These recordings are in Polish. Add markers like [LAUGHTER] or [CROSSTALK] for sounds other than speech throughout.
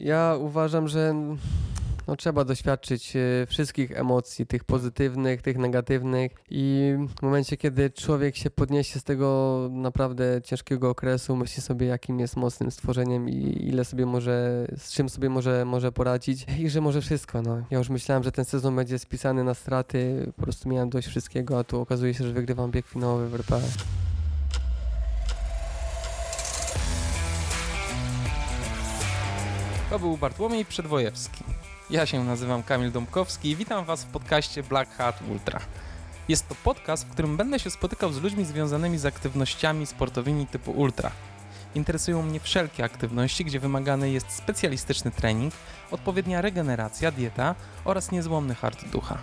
Ja uważam, że no, trzeba doświadczyć e, wszystkich emocji, tych pozytywnych, tych negatywnych i w momencie, kiedy człowiek się podniesie z tego naprawdę ciężkiego okresu, myśli sobie, jakim jest mocnym stworzeniem i ile sobie może, z czym sobie może, może poradzić i że może wszystko. No. Ja już myślałem, że ten sezon będzie spisany na straty, po prostu miałem dość wszystkiego, a tu okazuje się, że wygrywam bieg finałowy w RPA. To był Bartłomiej Przedwojewski. Ja się nazywam Kamil Dąbkowski i witam Was w podcaście Black Hat Ultra. Jest to podcast, w którym będę się spotykał z ludźmi związanymi z aktywnościami sportowymi typu ultra. Interesują mnie wszelkie aktywności, gdzie wymagany jest specjalistyczny trening, odpowiednia regeneracja, dieta oraz niezłomny hart ducha.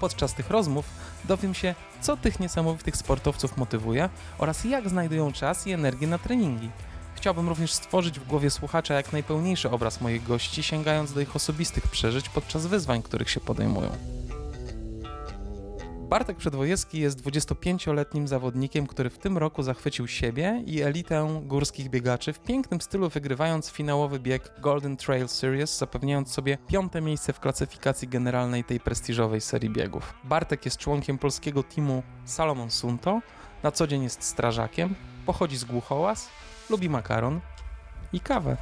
Podczas tych rozmów dowiem się, co tych niesamowitych sportowców motywuje oraz jak znajdują czas i energię na treningi – Chciałbym również stworzyć w głowie słuchacza jak najpełniejszy obraz moich gości, sięgając do ich osobistych przeżyć podczas wyzwań, których się podejmują. Bartek Przedwojewski jest 25-letnim zawodnikiem, który w tym roku zachwycił siebie i elitę górskich biegaczy w pięknym stylu wygrywając finałowy bieg Golden Trail Series, zapewniając sobie piąte miejsce w klasyfikacji generalnej tej prestiżowej serii biegów. Bartek jest członkiem polskiego teamu Salomon Sunto, na co dzień jest strażakiem, pochodzi z Głuchołaz, lubi makaron i kawę.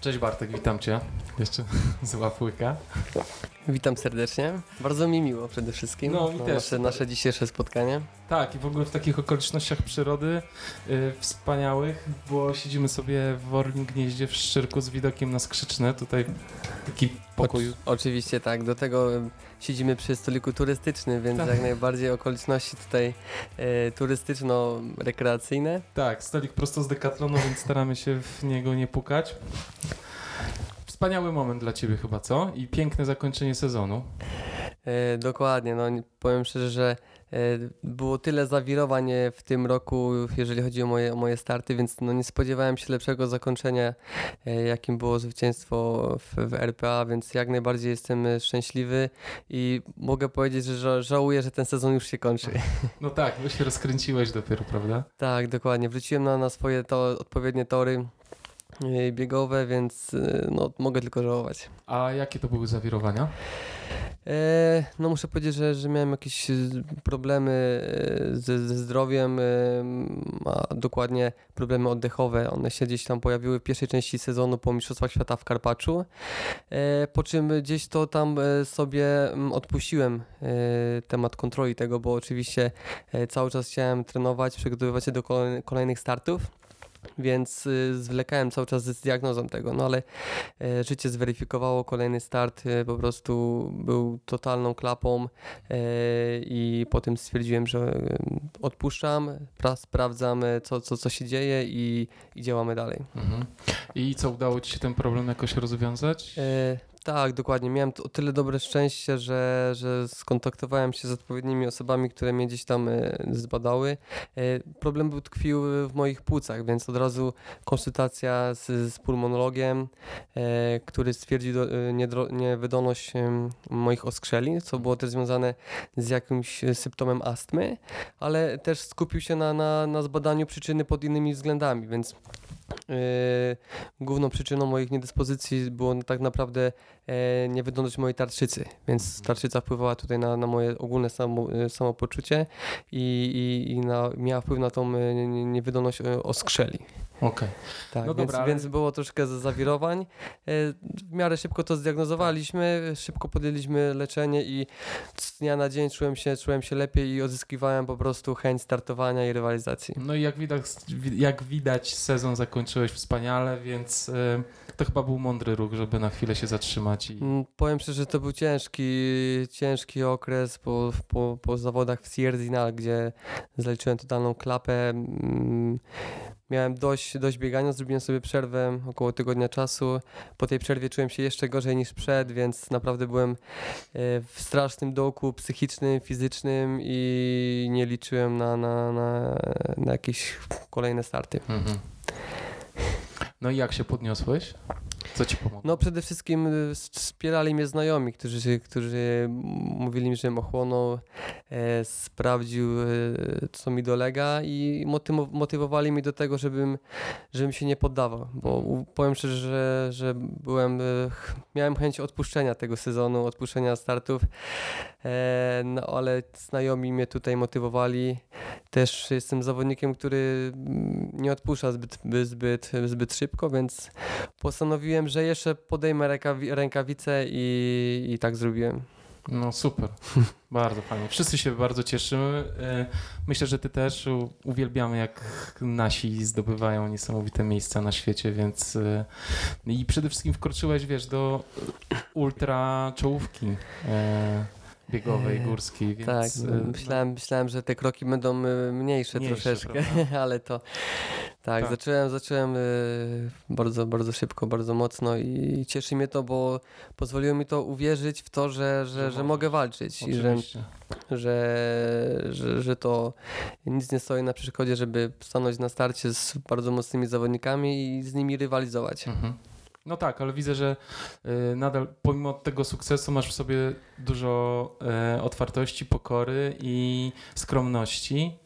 Cześć Bartek, witam Cię. Jeszcze [LAUGHS] z łapłyka. Witam serdecznie. Bardzo mi miło przede wszystkim. No i też. Nasze, nasze dzisiejsze spotkanie. Tak, i w ogóle w takich okolicznościach przyrody yy, wspaniałych, bo siedzimy sobie w Orlim Gnieździe w Szczyrku z widokiem na Skrzyczne. Tutaj taki pokój. O, oczywiście tak, do tego siedzimy przy stoliku turystycznym, więc tak. jak najbardziej okoliczności tutaj e, turystyczno-rekreacyjne. Tak, stolik prosto z Decathlonu, więc staramy się w niego nie pukać. Wspaniały moment dla Ciebie chyba, co? I piękne zakończenie sezonu. E, dokładnie, no powiem szczerze, że e, było tyle zawirowań e, w tym roku, jeżeli chodzi o moje, o moje starty, więc no nie spodziewałem się lepszego zakończenia, e, jakim było zwycięstwo w, w, RPA, więc jak najbardziej jestem szczęśliwy i mogę powiedzieć, że żałuję, że ten sezon już się kończy. [LAUGHS] No tak, bo się rozkręciłeś dopiero, prawda? Tak, dokładnie. Wróciłem na, na swoje to, odpowiednie tory biegowe, więc no, mogę tylko żałować. A jakie to były zawirowania? E, no muszę powiedzieć, że, że miałem jakieś e, problemy e, ze, ze zdrowiem, a dokładnie problemy oddechowe. One się gdzieś tam pojawiły w pierwszej części sezonu po Mistrzostwach Świata w Karpaczu, po czym gdzieś to tam sobie odpuściłem temat kontroli tego, bo oczywiście cały czas chciałem trenować, przygotowywać się do kolejnych startów więc y, zwlekałem cały czas z diagnozą tego, no ale e, życie zweryfikowało kolejny start, e, po prostu był totalną klapą e, i potem stwierdziłem, że odpuszczam, sprawdzam co, co, co się dzieje i, i działamy dalej. Mhm. I co, udało Ci się ten problem jakoś rozwiązać? Tak, dokładnie. Miałem o tyle dobre szczęście, że, że skontaktowałem się z odpowiednimi osobami, które mnie gdzieś tam e, zbadały. E, problem był tkwił w moich płucach, więc od razu konsultacja z, z pulmonologiem, e, który stwierdził niewydolność moich oskrzeli, co było też związane z jakimś symptomem astmy, ale też skupił się na, na, na zbadaniu przyczyny pod innymi względami, więc główną przyczyną moich niedyspozycji było tak naprawdę e, niewydolność mojej tarczycy, więc mhm. tarczyca wpływała tutaj na, na moje ogólne samo, e, samopoczucie i, i, i na, miała wpływ na tą e, niewydolność oskrzeli. Okej. Okay. Tak, no więc, dobra, więc było troszkę zawirowań. W miarę szybko to zdiagnozowaliśmy, szybko podjęliśmy leczenie i z dnia na dzień czułem się, czułem się lepiej i odzyskiwałem po prostu chęć startowania i rywalizacji. No i jak widać, jak widać sezon zakończyłeś wspaniale, więc to chyba był mądry ruch, żeby na chwilę się zatrzymać. I... Mm, powiem szczerze, że to był ciężki, ciężki okres po, po, po zawodach w Sierzinal, gdzie zaliczyłem totalną klapę. Miałem dość, dość biegania, zrobiłem sobie przerwę około tygodnia czasu. Po tej przerwie czułem się jeszcze gorzej niż przed, więc naprawdę byłem e, w strasznym dołku psychicznym, fizycznym i nie liczyłem na, na, na, na jakieś kolejne starty. Mhm. No i jak się podniosłeś? Co ci pomogło? No przede wszystkim y, wspierali mnie znajomi, którzy, którzy mówili mi, że ochłonął, e, sprawdził, e, co mi dolega i motywowali mnie do tego, żebym, żebym się nie poddawał, bo powiem szczerze, że, że byłem, e, miałem chęć odpuszczenia tego sezonu, odpuszczenia startów, e, no ale znajomi mnie tutaj motywowali. Też jestem zawodnikiem, który nie odpuszcza zbyt, zbyt, zbyt szybko, więc postanowiłem, że jeszcze podejmę rękawice i, i tak zrobiłem. No super, [LAUGHS] bardzo fajnie. Wszyscy się bardzo cieszymy. E, myślę, że ty też uwielbiamy, jak nasi zdobywają niesamowite miejsca na świecie, więc e, i przede wszystkim wkroczyłeś, wiesz, do ultra czołówki e, biegowej, górskiej, więc... Tak, myślałem, myślałem, że te kroki będą mniejsze, mniejsze troszeczkę, [LAUGHS] ale to tak, tak, zacząłem, zacząłem y, bardzo, bardzo szybko, bardzo mocno i cieszy mnie to, bo pozwoliło mi to uwierzyć w to, że, że, że mogę walczyć i że, że, że, że to nic nie stoi na przeszkodzie, żeby stanąć na starcie z bardzo mocnymi zawodnikami i z nimi rywalizować. Mhm. No tak, ale widzę, że y, nadal pomimo tego sukcesu masz w sobie dużo y, otwartości, pokory i skromności.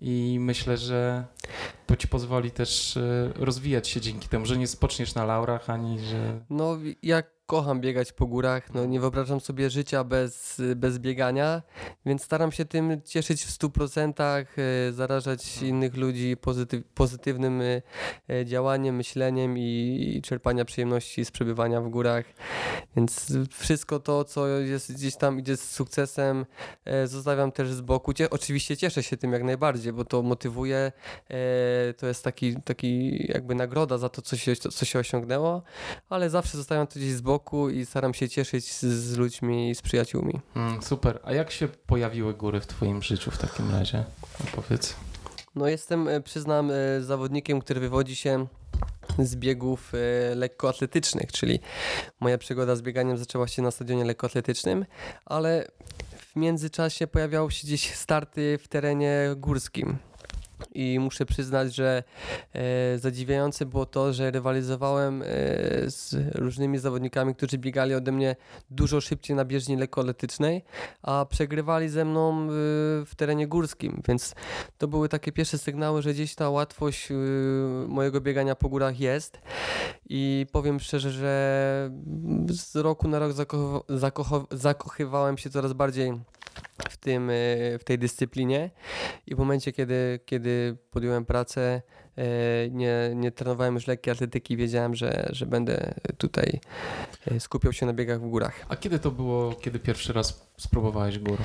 I myślę, że to ci pozwoli też e, rozwijać się dzięki temu, że nie spoczniesz na laurach, ani że... No, jak kocham biegać po górach, no nie wyobrażam sobie życia bez, bez biegania, więc staram się tym cieszyć w 100%, e, zarażać mhm. innych ludzi pozytyw, pozytywnym e, e, działaniem, myśleniem i, czerpania przyjemności z przebywania w górach. Więc wszystko to, co jest gdzieś tam idzie z sukcesem, zostawiam też z boku. Cie, oczywiście cieszę się tym jak najbardziej, bo to motywuje, to jest taki, taki jakby nagroda za to, co się, co się osiągnęło, ale zawsze zostawiam to gdzieś z boku boku i staram się cieszyć z, z ludźmi i z przyjaciółmi. Mm, super. A jak się pojawiły góry w Twoim życiu w takim razie? Opowiedz. No jestem, e, przyznam, e, zawodnikiem, który wywodzi się z biegów e, lekkoatletycznych, czyli moja przygoda z bieganiem zaczęła się na stadionie lekkoatletycznym, ale w międzyczasie pojawiały się gdzieś starty w terenie górskim. I muszę przyznać, że e, zadziwiające było to, że rywalizowałem e, z różnymi zawodnikami, którzy biegali ode mnie dużo szybciej na bieżni lekkoatletycznej, a przegrywali ze mną e, w terenie górskim, więc to były takie pierwsze sygnały, że gdzieś ta łatwość e, mojego biegania po górach jest. I powiem szczerze, że z roku na rok zakoch zakoch zakochywałem się coraz bardziej w, tym, e, w tej dyscyplinie i w momencie, kiedy, kiedy podjąłem pracę, e, nie, nie trenowałem już lekkiej atletyki, wiedziałem, że, że będę tutaj e, skupiał się na biegach w górach. A kiedy to było, kiedy pierwszy raz spróbowałeś gór?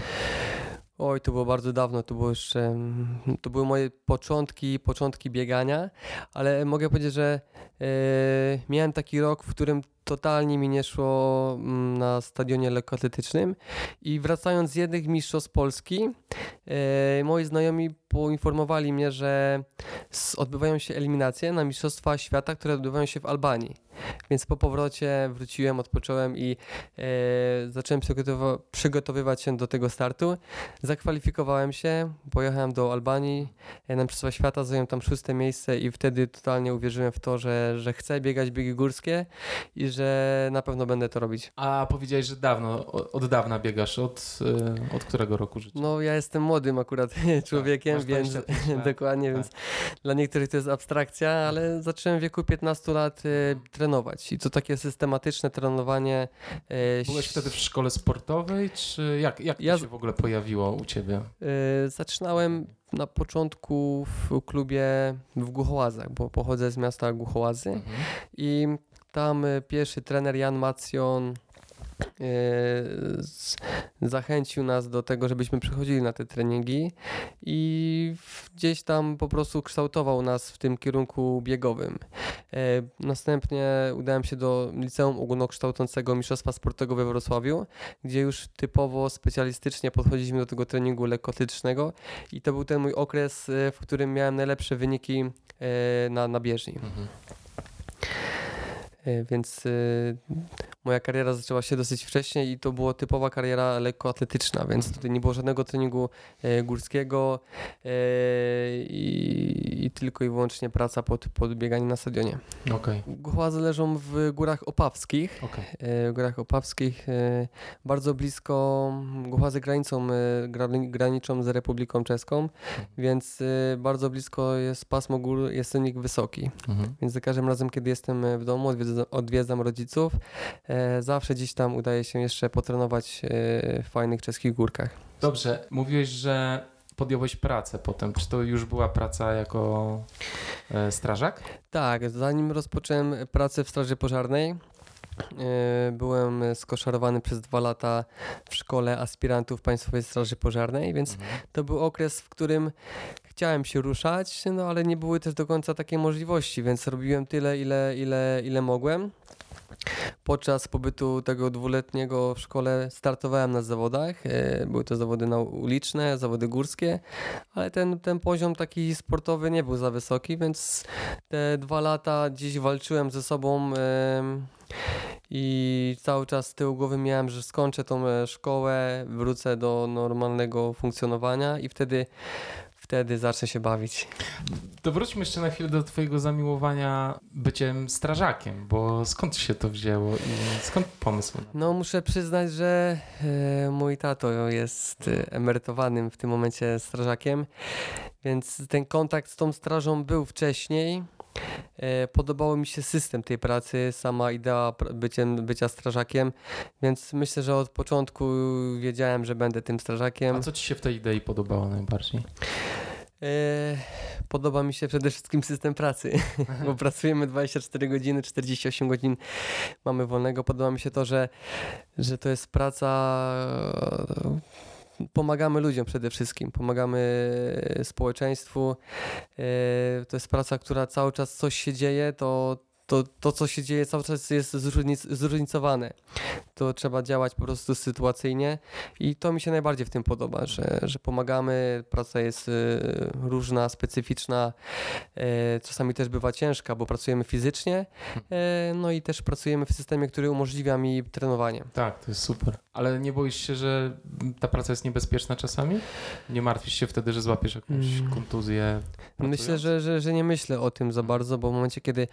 Oj, to było bardzo dawno, to było jeszcze, mm, to były moje początki, początki biegania, ale mogę powiedzieć, że e, miałem taki rok, w którym totalnie mi nie szło mm, na stadionie lekkoatletycznym i wracając z jednych mistrzostw Polski, e, moi znajomi poinformowali mnie, że odbywają się eliminacje na Mistrzostwa Świata, które odbywają się w Albanii. Więc po powrocie wróciłem, odpocząłem i e, zacząłem przygotowywa przygotowywać się do tego startu. Zakwalifikowałem się, pojechałem do Albanii e, na Mistrzostwa Świata, zająłem tam szóste miejsce i wtedy totalnie uwierzyłem w to, że, że chcę biegać biegi górskie i że na pewno będę to robić. A powiedziałeś, że dawno, od dawna biegasz. Od, e, od którego roku życia? No ja jestem młodym akurat [LAUGHS] człowiekiem, tak, więc [LAUGHS] dokładnie, tak. więc dla niektórych to jest abstrakcja, ale zacząłem w wieku 15 lat e, trenować i to takie systematyczne trenowanie. E, Byłeś wtedy w szkole sportowej, czy jak, jak to ja... się w ogóle pojawiło u ciebie? zaczynałem na początku w klubie w Głuchołazach, bo pochodzę z miasta Głuchołazy mhm. i tam e, pierwszy trener Jan Macjon e, zachęcił nas do tego, żebyśmy przychodzili na te treningi i gdzieś tam po prostu kształtował nas w tym kierunku biegowym. E, następnie udałem się do Liceum Ogólnokształcącego Mistrzostwa Sportowego we Wrocławiu, gdzie już typowo specjalistycznie podchodziliśmy do tego treningu lekkoatletycznego i to był ten mój okres, w którym miałem najlepsze wyniki na, na bieżni. Mhm. E, więc e, moja kariera zaczęła się dosyć wcześnie i to była typowa kariera lekkoatletyczna, więc tutaj nie było żadnego treningu e, górskiego e, i, i, tylko i wyłącznie praca pod, pod bieganiem na stadionie. Okay. Głuchołazy leżą w górach opawskich. Okay. E, w górach opawskich bardzo blisko Głuchołazy granicą, graniczą z Republiką Czeską, mhm. więc bardzo blisko jest pasmo gór, jest wysoki. Mhm. Więc za każdym razem, kiedy jestem w domu, odwiedzam, odwiedzam rodziców, zawsze gdzieś tam udaje się jeszcze potrenować e, w fajnych czeskich górkach. Dobrze, mówiłeś, że podjąłeś pracę potem. Czy to już była praca jako e, strażak? Tak, zanim rozpocząłem pracę w Straży Pożarnej, byłem skoszarowany przez dwa lata w szkole aspirantów Państwowej Straży Pożarnej, więc mhm. to był okres, w którym chciałem się ruszać, no ale nie były też do końca takie możliwości, więc robiłem tyle, ile, ile, ile mogłem. Podczas pobytu tego dwuletniego w szkole startowałem na zawodach. E, były to zawody uliczne, zawody górskie, ale ten, ten poziom taki sportowy nie był za wysoki, więc te dwa lata dziś walczyłem ze sobą i cały czas z tyłu głowy miałem, że skończę tą e, szkołę, wrócę do normalnego funkcjonowania i wtedy wtedy zacznę się bawić. To wróćmy jeszcze na chwilę do twojego zamiłowania byciem strażakiem, bo skąd się to wzięło i skąd pomysł? No muszę przyznać, że e, mój tato jest e, emerytowanym w tym momencie strażakiem, więc ten kontakt z tą strażą był wcześniej. E, podobało mi się system tej pracy, sama idea byciem, bycia strażakiem, więc myślę, że od początku wiedziałem, że będę tym strażakiem. A co ci się w tej idei podobało najbardziej? E, podoba mi się przede wszystkim system pracy, [LAUGHS] bo pracujemy 24 godziny, 48 godzin mamy wolnego. Podoba mi się to, że, że to jest praca pomagamy ludziom przede wszystkim, pomagamy społeczeństwu. E, to jest praca, która cały czas coś się dzieje, to to, to, co się dzieje cały czas jest zróżnic zróżnicowane. To trzeba działać po prostu sytuacyjnie i to mi się najbardziej w tym podoba, że, że pomagamy, praca jest y, różna, specyficzna, e, czasami też bywa ciężka, bo pracujemy fizycznie, e, no i też pracujemy w systemie, który umożliwia mi trenowanie. Tak, to jest super. Ale nie boisz się, że ta praca jest niebezpieczna czasami? Nie martwisz się wtedy, że złapiesz jakąś mm. kontuzję? Myślę, że, że, że nie myślę o tym za bardzo, bo w momencie, kiedy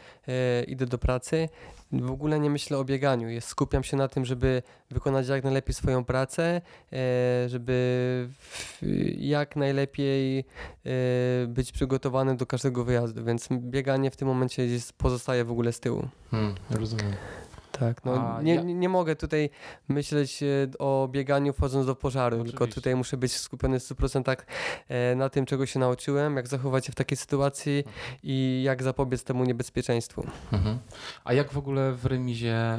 idę do pracy, w ogóle nie myślę o bieganiu. Skupiam się na tym, żeby wykonać jak najlepiej swoją pracę, e, żeby jak najlepiej e, być przygotowany do każdego wyjazdu, więc bieganie w tym momencie pozostaje w ogóle z tyłu. Hmm, rozumiem. Tak, no nie, ja... nie mogę tutaj myśleć e, o bieganiu wchodząc do pożaru, Oczywiście. tylko tutaj muszę być skupiony w 100% e, na tym, czego się nauczyłem, jak zachować się w takiej sytuacji mhm. i jak zapobiec temu niebezpieczeństwu. Mhm. A jak w ogóle w remizie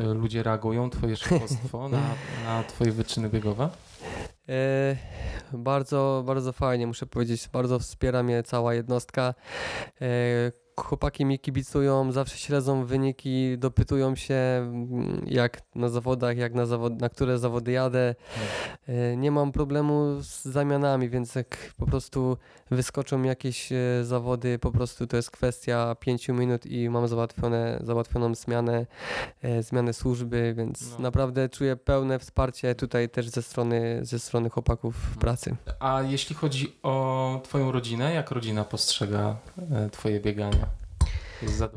y, ludzie reagują, twoje szkolstwo, [LAUGHS] na, na twoje wyczyny biegowe? E, bardzo, bardzo fajnie, muszę powiedzieć, bardzo wspiera mnie cała jednostka. E, chłopaki mi kibicują, zawsze śledzą wyniki, dopytują się mm, jak na zawodach, jak na, zawod na które zawody jadę. Hmm. Nie mam problemu z zamianami, więc jak po prostu wyskoczą jakieś e, zawody, po prostu to jest kwestia pięciu minut i mam załatwione, załatwioną zmianę, e, zmianę służby, więc no. naprawdę czuję pełne wsparcie tutaj też ze strony, ze strony chłopaków w pracy. A jeśli chodzi o twoją rodzinę, jak rodzina postrzega twoje bieganie?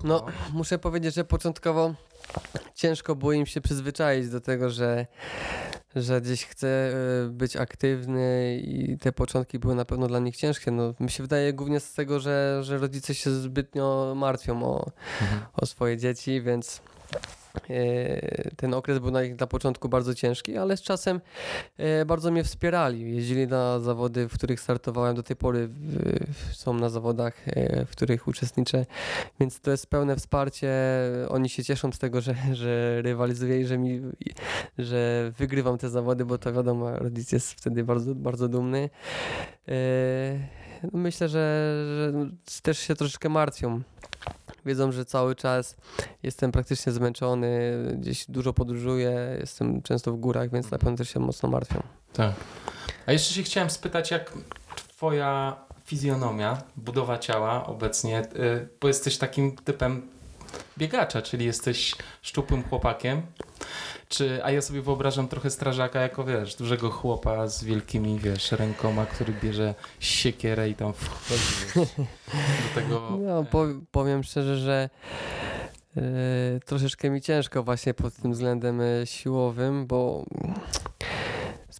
No, muszę powiedzieć, że początkowo ciężko było im się przyzwyczaić do tego, że, że gdzieś chcę e, być aktywny i te początki były na pewno dla nich ciężkie. No, mi się wydaje głównie z tego, że, że rodzice się zbytnio martwią o, mhm. o swoje dzieci, więc ten okres był na, na początku bardzo ciężki, ale z czasem e, bardzo mnie wspierali. Jeździli na zawody, w których startowałem do tej pory, są na zawodach, e, w których uczestniczę, więc to jest pełne wsparcie. Oni się cieszą z tego, że, że rywalizuję i że, mi, że wygrywam te zawody, bo to wiadomo, rodzic jest wtedy bardzo, bardzo dumny. Myślę, że, że też się troszeczkę martwią wiedzą, że cały czas jestem praktycznie zmęczony, gdzieś dużo podróżuję, jestem często w górach, więc na pewno też się mocno martwią. Tak. A jeszcze się chciałem spytać, jak twoja fizjonomia, budowa ciała obecnie, y, bo jesteś takim typem biegacza, czyli jesteś szczupłym chłopakiem. Czy, a ja sobie wyobrażam trochę strażaka jako, wiesz, dużego chłopa z wielkimi, wiesz, rękoma, który bierze siekierę i tam wchodzi do tego... No, powiem szczerze, że yy, troszeczkę mi ciężko właśnie pod tym względem siłowym, bo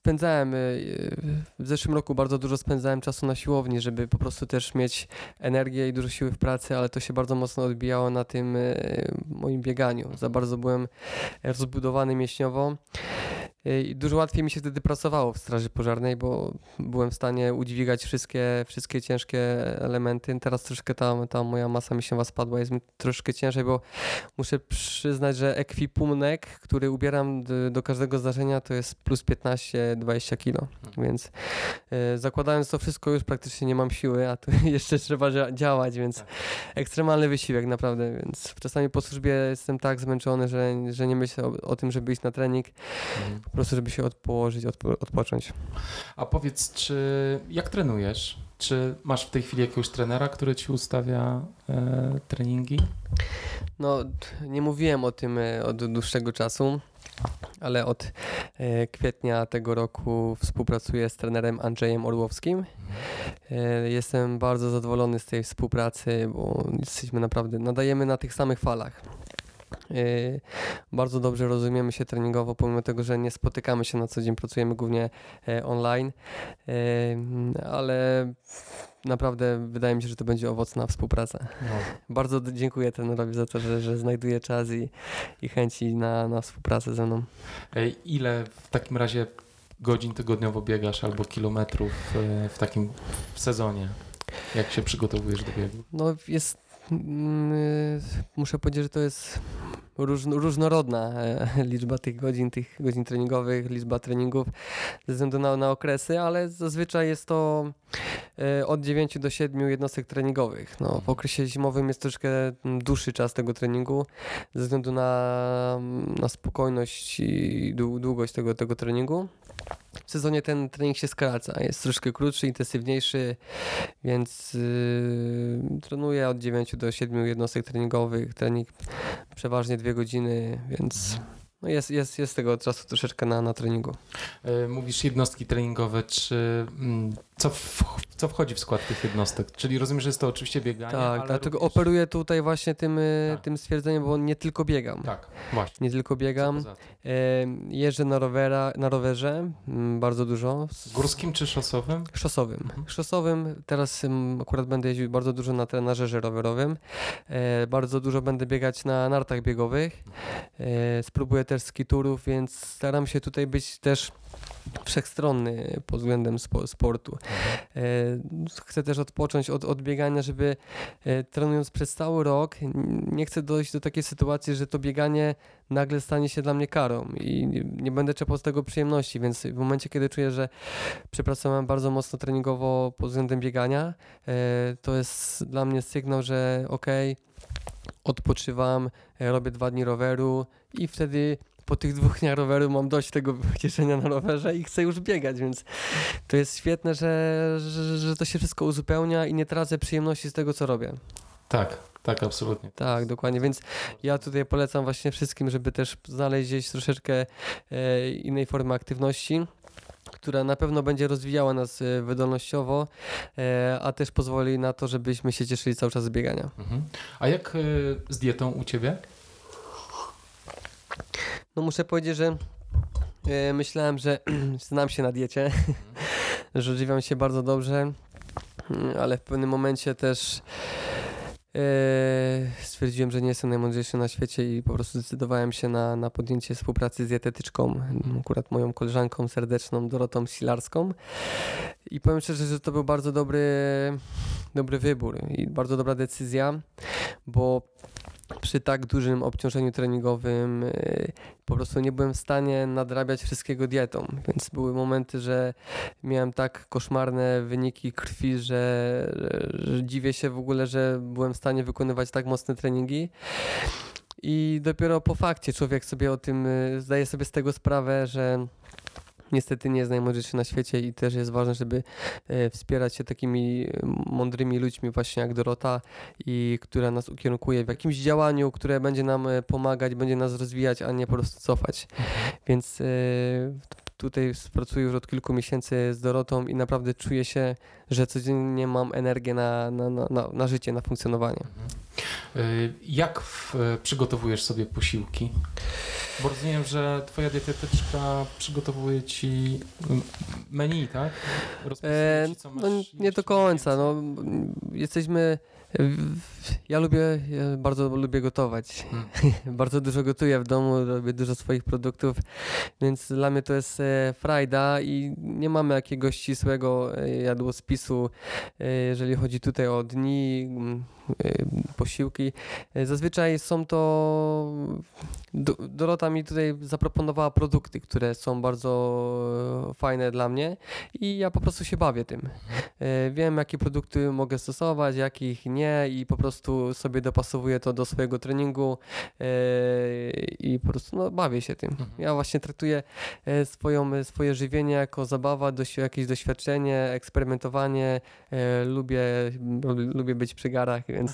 spędzałem y, w zeszłym roku bardzo dużo spędzałem czasu na siłowni, żeby po prostu też mieć energię i dużo siły w pracy, ale to się bardzo mocno odbijało na tym y, moim bieganiu. Za bardzo byłem rozbudowany mięśniowo. I dużo łatwiej mi się wtedy pracowało w straży pożarnej, bo byłem w stanie udźwigać wszystkie, wszystkie ciężkie elementy. Teraz troszkę ta, ta moja masa mięśniowa spadła, jest mi troszkę ciężej, bo muszę przyznać, że ekwipunek, który ubieram do, do każdego zdarzenia to jest plus 15-20 kilo, hmm. więc y, zakładając to wszystko już praktycznie nie mam siły, a tu [LAUGHS] jeszcze trzeba działać, więc tak. ekstremalny wysiłek naprawdę, więc czasami po służbie jestem tak zmęczony, że, że nie myślę o, o tym, żeby iść na trening. Hmm prostu, żeby się odpołożyć, odpo odpocząć. A powiedz, czy jak trenujesz? Czy masz w tej chwili jakiegoś trenera, który ci ustawia e, treningi? No, nie mówiłem o tym e, od dłuższego czasu, ale od e, kwietnia tego roku współpracuję z trenerem Andrzejem Orłowskim. E, jestem bardzo zadowolony z tej współpracy, bo jesteśmy naprawdę, nadajemy na tych samych falach. Yy, bardzo dobrze rozumiemy się treningowo, pomimo tego, że nie spotykamy się na co dzień, pracujemy głównie e, online, yy, ale naprawdę wydaje mi się, że to będzie owocna współpraca. No. Bardzo dziękuję trenerowi za to, że, że znajduje czas i, i chęci na, na współpracę ze mną. Ile w takim razie godzin tygodniowo biegasz albo kilometrów e, w takim sezonie? Jak się przygotowujesz do biegu? No jest y, muszę powiedzieć, że to jest różnorodna e, [LAUGHS] liczba tych godzin, tych godzin treningowych, liczba treningów ze względu na, na okresy, ale zazwyczaj jest to e, od 9 do 7 jednostek treningowych. No, w okresie zimowym jest troszkę dłuższy czas tego treningu ze względu na, na spokojność i długość tego, tego treningu. W sezonie ten trening się skraca, jest troszkę krótszy, intensywniejszy, więc yy, trenuję od 9 do 7 jednostek treningowych. Trening przeważnie dwie godziny, więc no jest, jest, jest tego czasu troszeczkę na, na treningu. E, mówisz jednostki treningowe, czy mm, co, w, co wchodzi w skład tych jednostek? Czyli rozumiem, że jest to oczywiście bieganie. Tak, dlatego również... operuję tutaj właśnie tym, y, tak. tym stwierdzeniem, bo nie tylko biegam. Tak, właśnie. Nie tylko biegam. Jeżdżę na, rowera, na rowerze bardzo dużo. Górskim czy szosowym? Szosowym. Mhm. Szosowym. Teraz akurat będę jeździł bardzo dużo na trenażerze rowerowym. E, bardzo dużo będę biegać na nartach biegowych. E, spróbuję też skiturów, więc staram się tutaj być też wszechstronny pod względem sportu. E, chcę też odpocząć od, od biegania, żeby e, trenując przez cały rok, nie chcę dojść do takiej sytuacji, że to bieganie nagle stanie się dla mnie karą i nie będę czerpał z tego przyjemności, więc w momencie, kiedy czuję, że przepracowałem bardzo mocno treningowo pod względem biegania, e, to jest dla mnie sygnał, że okej, okay, odpoczywam, robię dwa dni roweru i wtedy po tych dwóch dniach roweru mam dość tego cieszenia na rowerze i chcę już biegać, więc to jest świetne, że, że, że to się wszystko uzupełnia i nie tracę przyjemności z tego, co robię. Tak, tak, absolutnie. Tak, dokładnie. Więc ja tutaj polecam właśnie wszystkim, żeby też znaleźć gdzieś troszeczkę e, innej formy aktywności która na pewno będzie rozwijała nas e, wydolnościowo, e, a też pozwoli na to, żebyśmy się cieszyli cały czas z biegania. Mhm. A jak z dietą u Ciebie? No muszę powiedzieć, że e, myślałem, że [CLEARS THROAT] znam się na diecie, [LAUGHS] że odżywiam się bardzo dobrze, mm, ale w pewnym momencie też e, stwierdziłem, że nie jestem najmądrzejszy na świecie i po prostu zdecydowałem się na, na podjęcie współpracy z dietetyczką, akurat moją koleżanką serdeczną Dorotą Silarską. I powiem szczerze, że to był bardzo dobry, dobry wybór i bardzo dobra decyzja, bo przy tak dużym obciążeniu treningowym y, po prostu nie byłem w stanie nadrabiać wszystkiego dietą, więc były momenty, że miałem tak koszmarne wyniki krwi, że, że dziwię się w ogóle, że byłem w stanie wykonywać tak mocne treningi. I dopiero po fakcie człowiek sobie o tym y, zdaje sobie z tego sprawę, że niestety nie jest najmądrzejszy na świecie i też jest ważne, żeby e, wspierać się takimi mądrymi ludźmi właśnie jak Dorota i która nas ukierunkuje w jakimś działaniu, które będzie nam e, pomagać, będzie nas rozwijać, a nie po prostu cofać. Więc e, tutaj pracuję już od kilku miesięcy z Dorotą i naprawdę czuję się, że codziennie mam energię na, na, na, na życie, na funkcjonowanie. Mhm. Jak w, przygotowujesz sobie posiłki? Bo rozumiem, że twoja dietetyczka przygotowuje ci menu, tak? E, ci, no, nie do końca. No, jesteśmy ja lubię, ja bardzo lubię gotować. Hmm. [LAUGHS] bardzo dużo gotuję w domu, robię dużo swoich produktów, więc dla mnie to jest e, frajda i nie mamy jakiegoś ścisłego e, jadłospisu, e, jeżeli chodzi tutaj o dni, posiłki. Zazwyczaj są to. Dorota mi tutaj zaproponowała produkty, które są bardzo fajne dla mnie i ja po prostu się bawię tym. Wiem, jakie produkty mogę stosować, jakich nie i po prostu sobie dopasowuję to do swojego treningu i po prostu no, bawię się tym. Mhm. Ja właśnie traktuję swoją, swoje żywienie jako zabawa, jakieś doświadczenie, eksperymentowanie. Lubię, lubię być przy garach, więc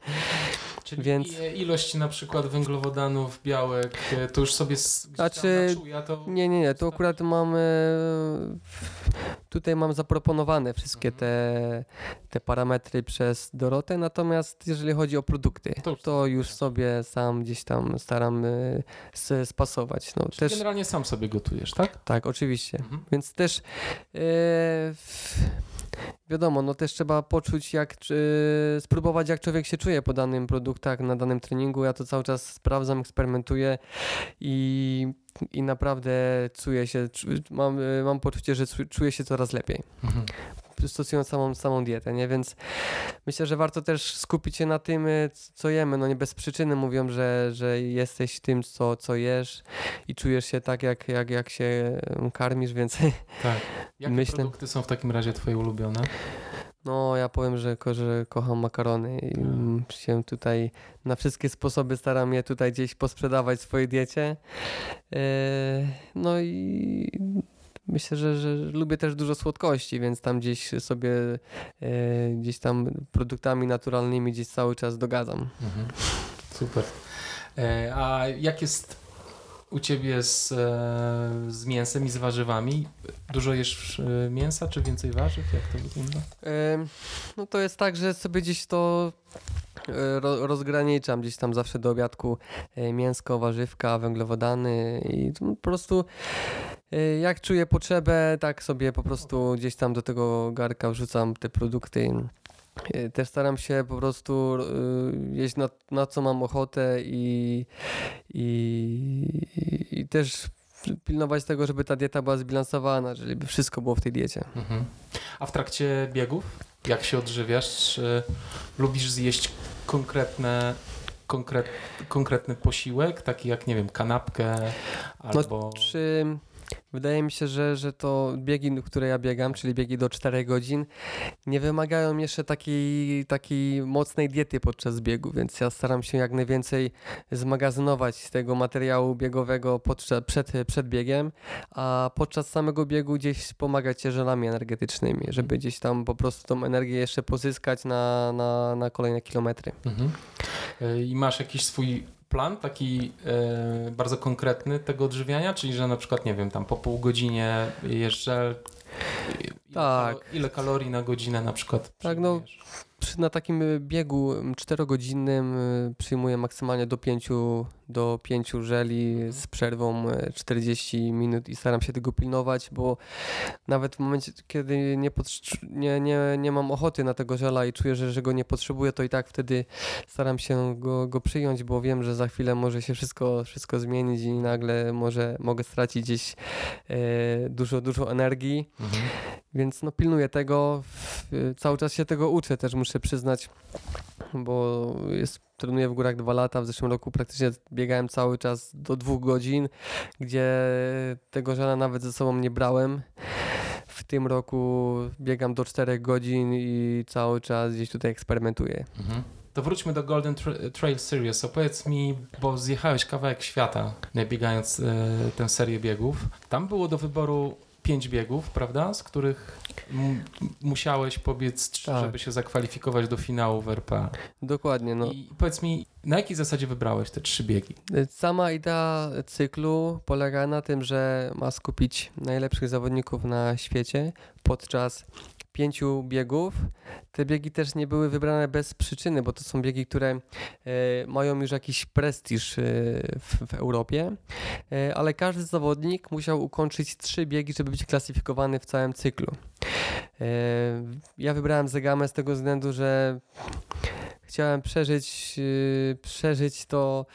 [LAUGHS] Czyli Więc... ilość na przykład węglowodanów, białek, e, to już sobie znaczy, to... Nie, nie, nie, tu akurat mamy tutaj mam zaproponowane wszystkie mhm. te, te parametry przez Dorotę, natomiast jeżeli chodzi o produkty, to już, to już sobie sam gdzieś tam staram spasować. No, też... generalnie sam sobie gotujesz, tak? Tak, oczywiście. Mhm. Więc też yy, wiadomo, no też trzeba poczuć, jak czy, spróbować, jak człowiek się czuje po danym produktach, na danym treningu. Ja to cały czas sprawdzam, eksperymentuję i, i naprawdę czuję się, mam, mam poczucie, że czuję się coraz lepiej. Mhm stosując samą, samą dietę, nie? Więc myślę, że warto też skupić się na tym, y, co jemy. No nie bez przyczyny mówią, że, że jesteś tym, co, co jesz i czujesz się tak, jak, jak, jak się karmisz, więc [LAUGHS] tak. Jakie myślę... produkty są w takim razie twoje ulubione? No, ja powiem, że, że kocham makarony i tak. się tutaj na wszystkie sposoby staram je tutaj gdzieś posprzedawać w swojej diecie. E, no i myślę, że, że lubię też dużo słodkości, więc tam gdzieś sobie e, gdzieś tam produktami naturalnymi gdzieś cały czas dogadzam. Mhm. Super. E, a jak jest u ciebie z, e, z mięsem i z warzywami? Dużo jesz e, mięsa, czy więcej warzyw? Jak to wygląda? E, no to jest tak, że sobie gdzieś to rozgraniczam gdzieś tam zawsze do obiadku mięsko, warzywka, węglowodany i po prostu jak czuję potrzebę, tak sobie po prostu gdzieś tam do tego garka wrzucam te produkty. Y, też staram się po prostu y, jeść na, na co mam ochotę i, i, i też pilnować tego, żeby ta dieta była zbilansowana, żeby wszystko było w tej diecie. Mhm. A w trakcie biegów, jak się odżywiasz? Czy lubisz zjeść konkretne konkret, konkretny posiłek, taki jak, nie wiem, kanapkę no, albo... No, czy Wydaje mi się, że, że to biegi, które ja biegam, czyli biegi do 4 godzin, nie wymagają jeszcze takiej, takiej mocnej diety podczas biegu, więc ja staram się jak najwięcej zmagazynować tego materiału biegowego podczas, przed, przed biegiem, a podczas samego biegu gdzieś pomagać się żelami energetycznymi, żeby gdzieś tam po prostu tą energię jeszcze pozyskać na, na, na kolejne kilometry. Mhm. I masz jakiś swój plan taki e, bardzo konkretny tego odżywiania, czyli że na przykład, nie wiem, tam po pół godzinie jeszcze tak. ile, ile kalorii na godzinę na przykład Tak, no na takim biegu czterogodzinnym y, przyjmuję maksymalnie do 5 do 5 żeli z przerwą 40 e, minut i staram się tego pilnować, bo nawet w momencie, kiedy nie, nie, nie, nie mam ochoty na tego żela i czuję, że, że go nie potrzebuję, to i tak wtedy staram się go, go przyjąć, bo wiem, że za chwilę może się wszystko, wszystko zmienić i nagle może mogę stracić gdzieś e, dużo, dużo energii. Mhm. Więc no pilnuję tego, cały czas się tego uczę też muszę przyznać, bo jest trenuję w górach dwa lata. W zeszłym roku praktycznie biegałem cały czas do dwóch godzin, gdzie tego żela nawet ze sobą nie brałem. W tym roku biegam do czterech godzin i cały czas gdzieś tutaj eksperymentuję. Mhm. To wróćmy do Golden Trail Series. Opowiedz mi, bo zjechałeś kawałek świata, biegając e, tę serię biegów. Tam było do wyboru pięć biegów, prawda? Z których musiałeś pobiec trzy, tak. żeby się zakwalifikować do finału w RPA. Dokładnie. No. I powiedz mi, na jakiej zasadzie wybrałeś te trzy biegi? Sama idea cyklu polega na tym, że ma skupić najlepszych zawodników na świecie podczas pięciu biegów. Te biegi też nie były wybrane bez przyczyny, bo to są biegi, które e, mają już jakiś prestiż e, w, w, Europie, e, ale każdy zawodnik musiał ukończyć trzy biegi, żeby być klasyfikowany w całym cyklu. Ja wybrałem Zegamę z tego względu, że chciałem przeżyć, przeżyć to,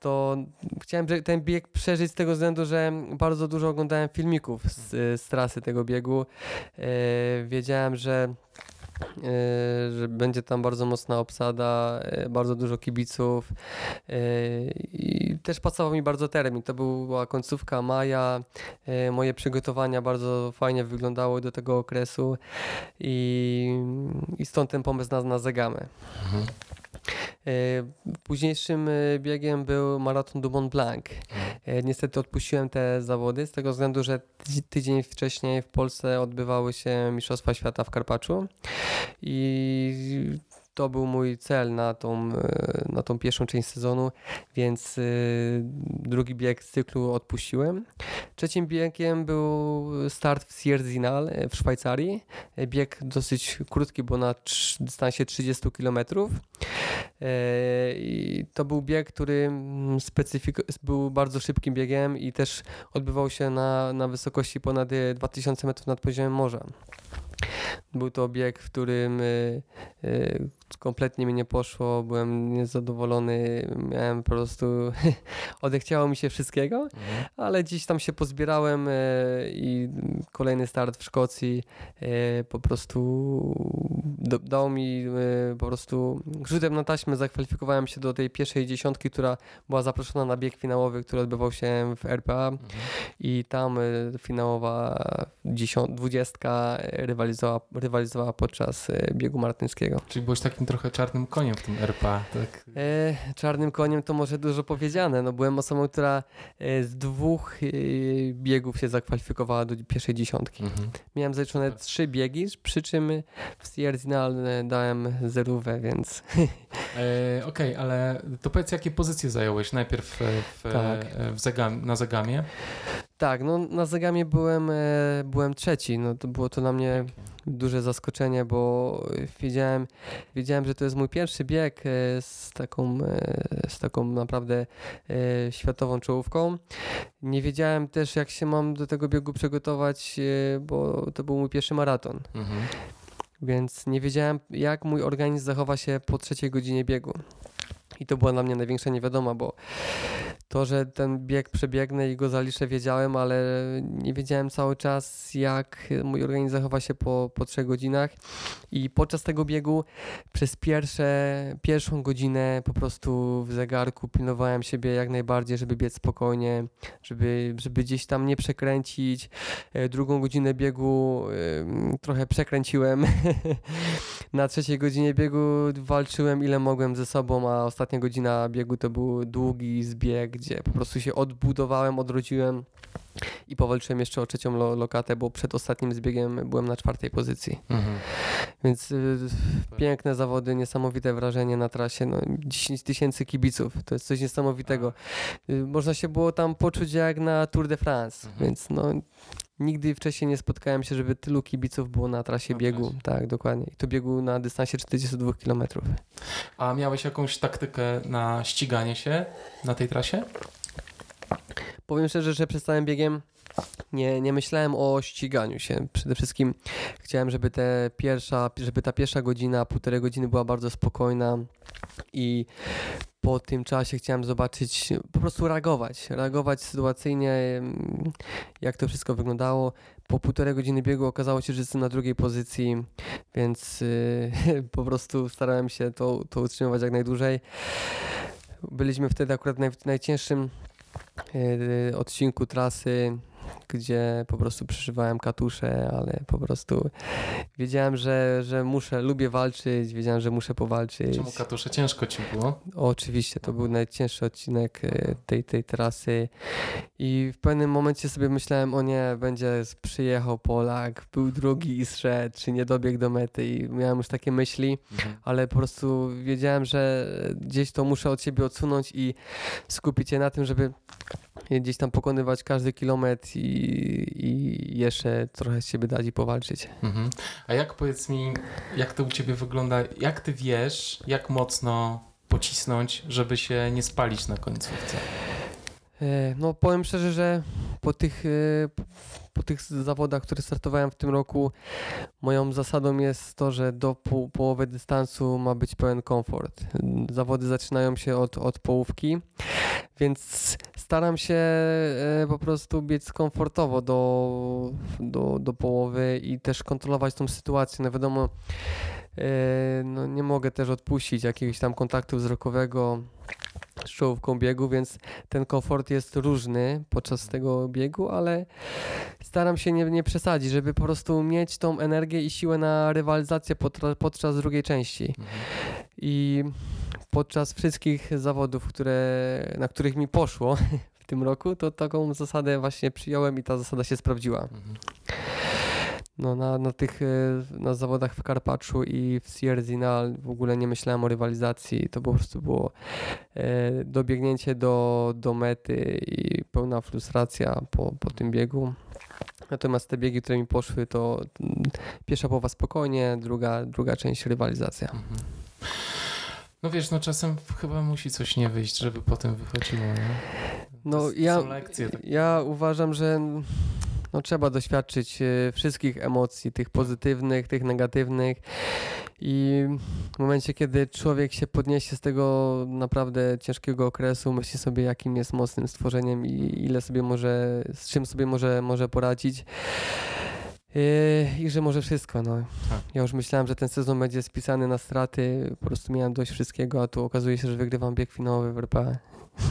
to chciałem ten bieg przeżyć z tego względu, że bardzo dużo oglądałem filmików z, z trasy tego biegu. E, wiedziałem, że e, że będzie tam bardzo mocna obsada, e, bardzo dużo kibiców i też pasował mi bardzo termin. To była końcówka maja, moje przygotowania bardzo fajnie wyglądały do tego okresu i, i stąd ten pomysł na, na Zegamę. Mhm. E, późniejszym e, biegiem był maraton du Mont Blanc. Mhm. E, niestety odpuściłem te zawody z tego względu, że tydzień wcześniej w Polsce odbywały się Mistrzostwa Świata w Karpaczu i to był mój cel na tą, e, na tą pierwszą część sezonu, więc e, drugi bieg z cyklu odpuściłem. Trzecim biegiem był start w Sierzinal e, w Szwajcarii. Bieg dosyć krótki, bo na dystansie 30 km. I to był bieg, który specyfik- był bardzo szybkim biegiem i też odbywał się na, na wysokości ponad 2000 metrów nad poziomem morza. Był to bieg, w którym kompletnie mi nie poszło, byłem niezadowolony, miałem po prostu, [LAUGHS] odechciało mi się wszystkiego, mhm. ale dziś tam się pozbierałem y, i kolejny start w Szkocji po prostu dał mi po prostu rzutem na taśmę zakwalifikowałem się do tej pierwszej dziesiątki, która była zaproszona na bieg finałowy, który odbywał się w RPA mhm. i tam finałowa dwudziestka rywalizowała, rywalizowała podczas biegu martyńskiego. Czyli byłeś takim trochę czarnym koniem w tym RPA, tak? E, czarnym koniem to może dużo powiedziane. No, byłem osobą, która e, z dwóch e, biegów się zakwalifikowała do pierwszej dziesiątki. Mhm. Miałem zaliczone tak. trzy biegi, przy czym w Sierzinal dałem zerówę, więc... E, Okej, okay, ale to powiedz, jakie pozycje zająłeś najpierw w, tak. w Zegam, na Zegamie? Tak, no na Zegamie byłem, byłem trzeci. No to było to dla mnie duże zaskoczenie, bo wiedziałem, wiedziałem, że to jest mój pierwszy bieg e, z taką, e, z taką naprawdę e, światową czołówką. Nie wiedziałem też, jak się mam do tego biegu przygotować, bo to był mój pierwszy maraton. Mhm. Więc nie wiedziałem, jak mój organizm zachowa się po trzeciej godzinie biegu. I to była dla mnie największa niewiadoma, bo to, że ten bieg przebiegnę i go zaliczę wiedziałem, ale nie wiedziałem cały czas jak mój organizm zachowa się po, po trzech godzinach i podczas tego biegu przez pierwsze, pierwszą godzinę po prostu w zegarku pilnowałem siebie jak najbardziej, żeby biec spokojnie, żeby, żeby gdzieś tam nie przekręcić. E, drugą godzinę biegu trochę przekręciłem. [LAUGHS] Na trzeciej godzinie biegu walczyłem ile mogłem ze sobą, a ostatnia godzina biegu to był długi zbieg, gdzie po prostu się odbudowałem, odrodziłem i powalczyłem jeszcze o trzecią lo lokatę, bo przed ostatnim zbiegiem byłem na czwartej pozycji. Mhm. Więc y, piękne zawody, niesamowite wrażenie na trasie. No, 10 tysięcy kibiców, to jest coś niesamowitego. Y, można się było tam poczuć jak na Tour de France, mhm. więc no, nigdy wcześniej nie spotkałem się, żeby tylu kibiców było na trasie na biegu. Trasie. Tak, dokładnie. I to biegu na dystansie 42 km. A miałeś jakąś taktykę na ściganie się na tej trasie? Powiem szczerze, że przed całym biegiem nie, nie myślałem o ściganiu się. Przede wszystkim chciałem, żeby, te pierwsza, żeby ta pierwsza godzina, półtorej godziny była bardzo spokojna i po tym czasie chciałem zobaczyć, po prostu reagować, reagować sytuacyjnie, jak to wszystko wyglądało. Po półtorej godziny biegu okazało się, że jestem na drugiej pozycji, więc yy, [LAUGHS] po prostu starałem się to, to utrzymywać jak najdłużej. Byliśmy wtedy akurat naj, w najcięższym yy, odcinku trasy gdzie po prostu przeżywałem katusze, ale po prostu wiedziałem, że, że muszę, lubię walczyć, wiedziałem, że muszę powalczyć. Czemu katusze ciężko ci było? Oczywiście, to był najcięższy odcinek e, tej, tej trasy i w pewnym momencie sobie myślałem, o nie, będzie przyjechał Polak, był drugi i zszedł, czy nie dobiegł do mety i miałem już takie myśli, Mhm. ale po prostu wiedziałem, że gdzieś to muszę od siebie odsunąć i skupić się na tym, żeby gdzieś tam pokonywać każdy kilometr i, i jeszcze trochę z siebie dać i powalczyć. Mhm. A jak powiedz mi, jak to u ciebie wygląda? Jak ty wiesz, jak mocno pocisnąć, żeby się nie spalić na końcówce? E, No powiem szczerze, że po tych, e, po tych zawodach, które startowałem w tym roku, moją zasadą jest to, że do pół, połowy dystansu ma być pełen komfort. Zawody zaczynają się od, od połówki, więc staram się e, po prostu biec komfortowo do, do, do połowy i też kontrolować tą sytuację. No wiadomo, e, no nie mogę też odpuścić jakiegoś tam kontaktu wzrokowego z czołówką biegu, więc ten komfort jest różny podczas tego biegu, ale staram się nie, nie przesadzić, żeby po prostu mieć tą energię i siłę na rywalizację podczas, podczas drugiej części. Mhm. I podczas wszystkich zawodów, które, na których mi poszło [LAUGHS] w tym roku, to taką zasadę właśnie przyjąłem i ta zasada się sprawdziła. Mhm. No, na, na tych e, na zawodach w Karpaczu i w Sierzinal w ogóle nie myślałem o rywalizacji. To po prostu było e, dobiegnięcie do, do mety i pełna frustracja po, po tym biegu. Natomiast te biegi, które mi poszły, to mm, pierwsza połowa spokojnie, druga, druga część rywalizacja. Mhm. No wiesz, no czasem chyba musi coś nie wyjść, żeby potem wychodziło, nie? No To ja, Są lekcje. tak- ja uważam, że no, trzeba doświadczyć e, wszystkich emocji, tych pozytywnych, tych negatywnych. I w momencie, kiedy człowiek się podniesie z tego naprawdę ciężkiego okresu, myśli sobie, jakim jest mocnym stworzeniem i ile sobie może, z czym sobie może, może poradzić. Yy, I że może wszystko. No. Tak. Ja już myślałem, że ten sezon będzie spisany na straty. Po prostu miałem dość wszystkiego, a tu okazuje się, że wygrywam bieg finałowy w RP.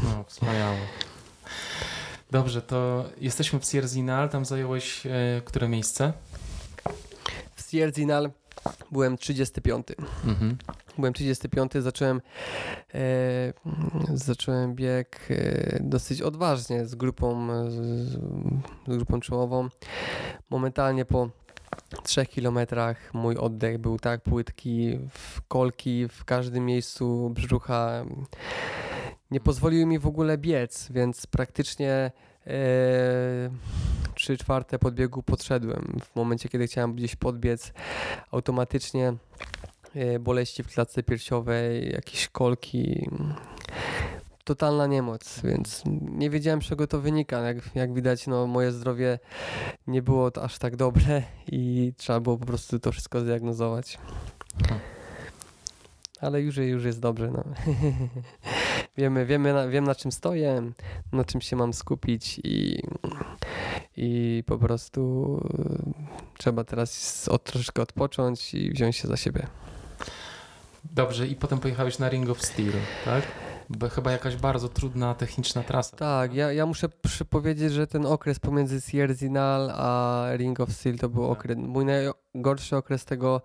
No, wspaniałe. Dobrze, to jesteśmy w Sierzinal, tam zająłeś e, które miejsce? W Sierzinal byłem 35. Mhm. Byłem 35, zacząłem, e, zacząłem bieg e, dosyć odważnie z grupą, e, z, z grupą czołową. Momentalnie po 3 kilometrach mój oddech był tak płytki, w kolki w każdym miejscu brzucha. Nie pozwoliły mi w ogóle biec, więc praktycznie e, 3 czwarte podbiegu podszedłem. W momencie, kiedy chciałem gdzieś podbiec, automatycznie e, boleści w klatce piersiowej, jakieś kolki. Totalna niemoc, więc nie wiedziałem z czego to wynika. Jak, jak widać, no, moje zdrowie nie było aż tak dobre i trzeba było po prostu to wszystko zdiagnozować. Ale już, już jest dobrze. No. [LAUGHS] wiemy, wiemy na, wiem na czym stoję, na czym się mam skupić i, i po prostu e, trzeba teraz od, troszeczkę odpocząć i wziąć się za siebie. Dobrze, i potem pojechałeś na Ring of Steel, tak? Bo chyba jakaś bardzo trudna, techniczna trasa. Tak, ja, ja muszę przypowiedzieć, że ten okres pomiędzy Sierzinal a Ring of Steel to był Tak. okres, mój najgorszy okres tego,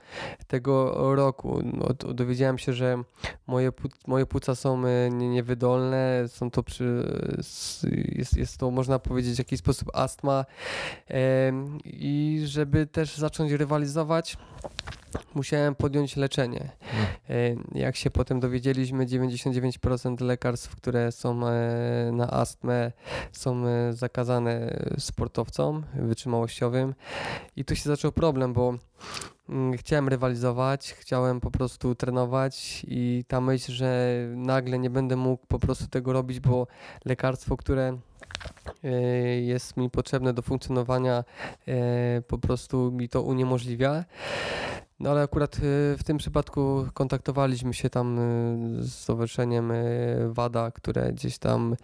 tego roku. No, dowiedziałem się, że moje, moje płuca są e, nie- niewydolne, są to przy, jest, jest to można powiedzieć w jakiś sposób astma i żeby też zacząć rywalizować musiałem podjąć leczenie. E, Jak się potem dowiedzieliśmy, 99% lekarstw, które są e, na astmę, są e, zakazane sportowcom wytrzymałościowym. I tu się zaczął problem, bo chciałem rywalizować, chciałem po prostu trenować i ta myśl, że nagle nie będę mógł po prostu tego robić, bo lekarstwo, które e, jest mi potrzebne do funkcjonowania, e, po prostu mi to uniemożliwia. No ale akurat y, w tym przypadku kontaktowaliśmy się tam y, z stowarzyszeniem y, WADA, które gdzieś tam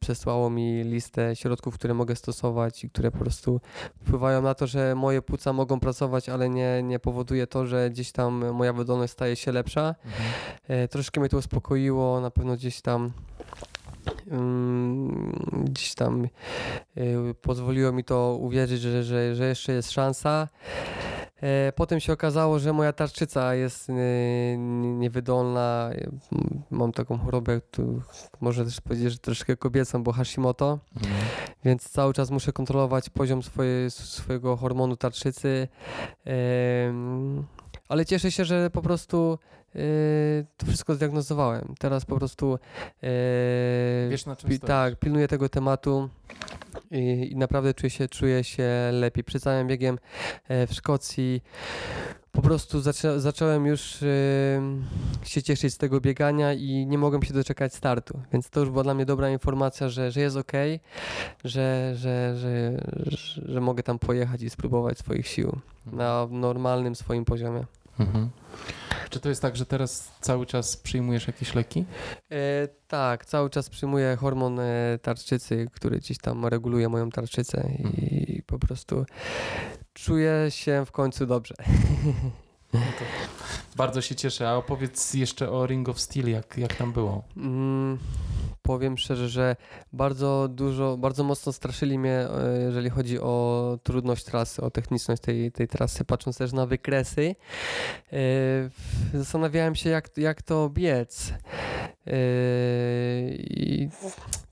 przesłało mi listę środków, które mogę stosować i które po prostu wpływają na to, że moje płuca mogą pracować, ale nie, nie powoduje to, że gdzieś tam moja wydolność staje się lepsza. Mhm. E, Troszkę mnie to uspokoiło, na pewno gdzieś tam mm, gdzieś tam pozwoliło mi to uwierzyć, że, że, że jeszcze jest szansa. E, potem się okazało, że moja tarczyca jest e, niewydolna. Mam taką chorobę, tu można też powiedzieć, że troszkę kobiecą, bo Hashimoto, mhm. więc cały czas muszę kontrolować poziom swoje, swojego hormonu tarczycy. Ale cieszę się, że po prostu to wszystko zdiagnozowałem. Teraz po prostu Wiesz, na czym tak, pilnuję tego tematu i, i naprawdę czuję się, czuję się lepiej. Przed całym biegiem e, w Szkocji po prostu zaczą, zacząłem już się cieszyć z tego biegania i nie mogłem się doczekać startu. Więc to już była dla mnie dobra informacja, że, że jest ok, że, że, że, że, że mogę tam pojechać i spróbować swoich sił na normalnym swoim poziomie. Mhm. Czy to jest tak, że teraz cały czas przyjmujesz jakieś leki? E, tak, cały czas przyjmuję hormon e, tarczycy, który gdzieś tam reguluje moją tarczycę i mhm. po prostu czuję się w końcu dobrze. No bardzo się cieszę. A opowiedz jeszcze o Ring of Steel, jak, jak tam było? Mm, powiem szczerze, że bardzo dużo, bardzo mocno straszyli mnie, e, jeżeli chodzi o trudność trasy, o techniczność tej, tej trasy, patrząc też na wykresy. E, zastanawiałem się, jak, jak to biec. E, I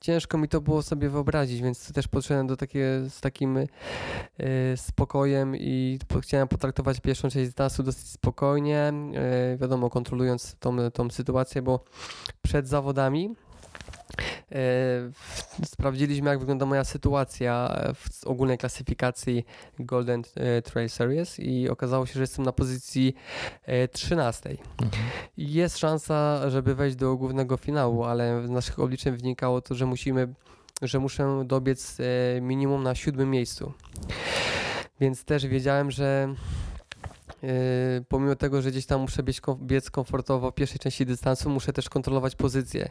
ciężko mi to było sobie wyobrazić, więc też podszedłem do takie, z takim spokojem i chciałem potraktować pierwszą część dystansu dosyć spokojnie, wiadomo, kontrolując tą, tą sytuację, bo przed zawodami sprawdziliśmy, jak wygląda moja sytuacja w ogólnej klasyfikacji Golden e, Trail Series i okazało się, że jestem na pozycji 13. E, mhm. Jest szansa, żeby wejść do głównego finału, ale z naszych obliczeń wynikało to, że musimy, że muszę dobiec minimum na siódmym miejscu. Więc też wiedziałem, że Yy, pomimo tego, że gdzieś tam muszę biec, biec komfortowo w pierwszej części dystansu, muszę też kontrolować pozycję.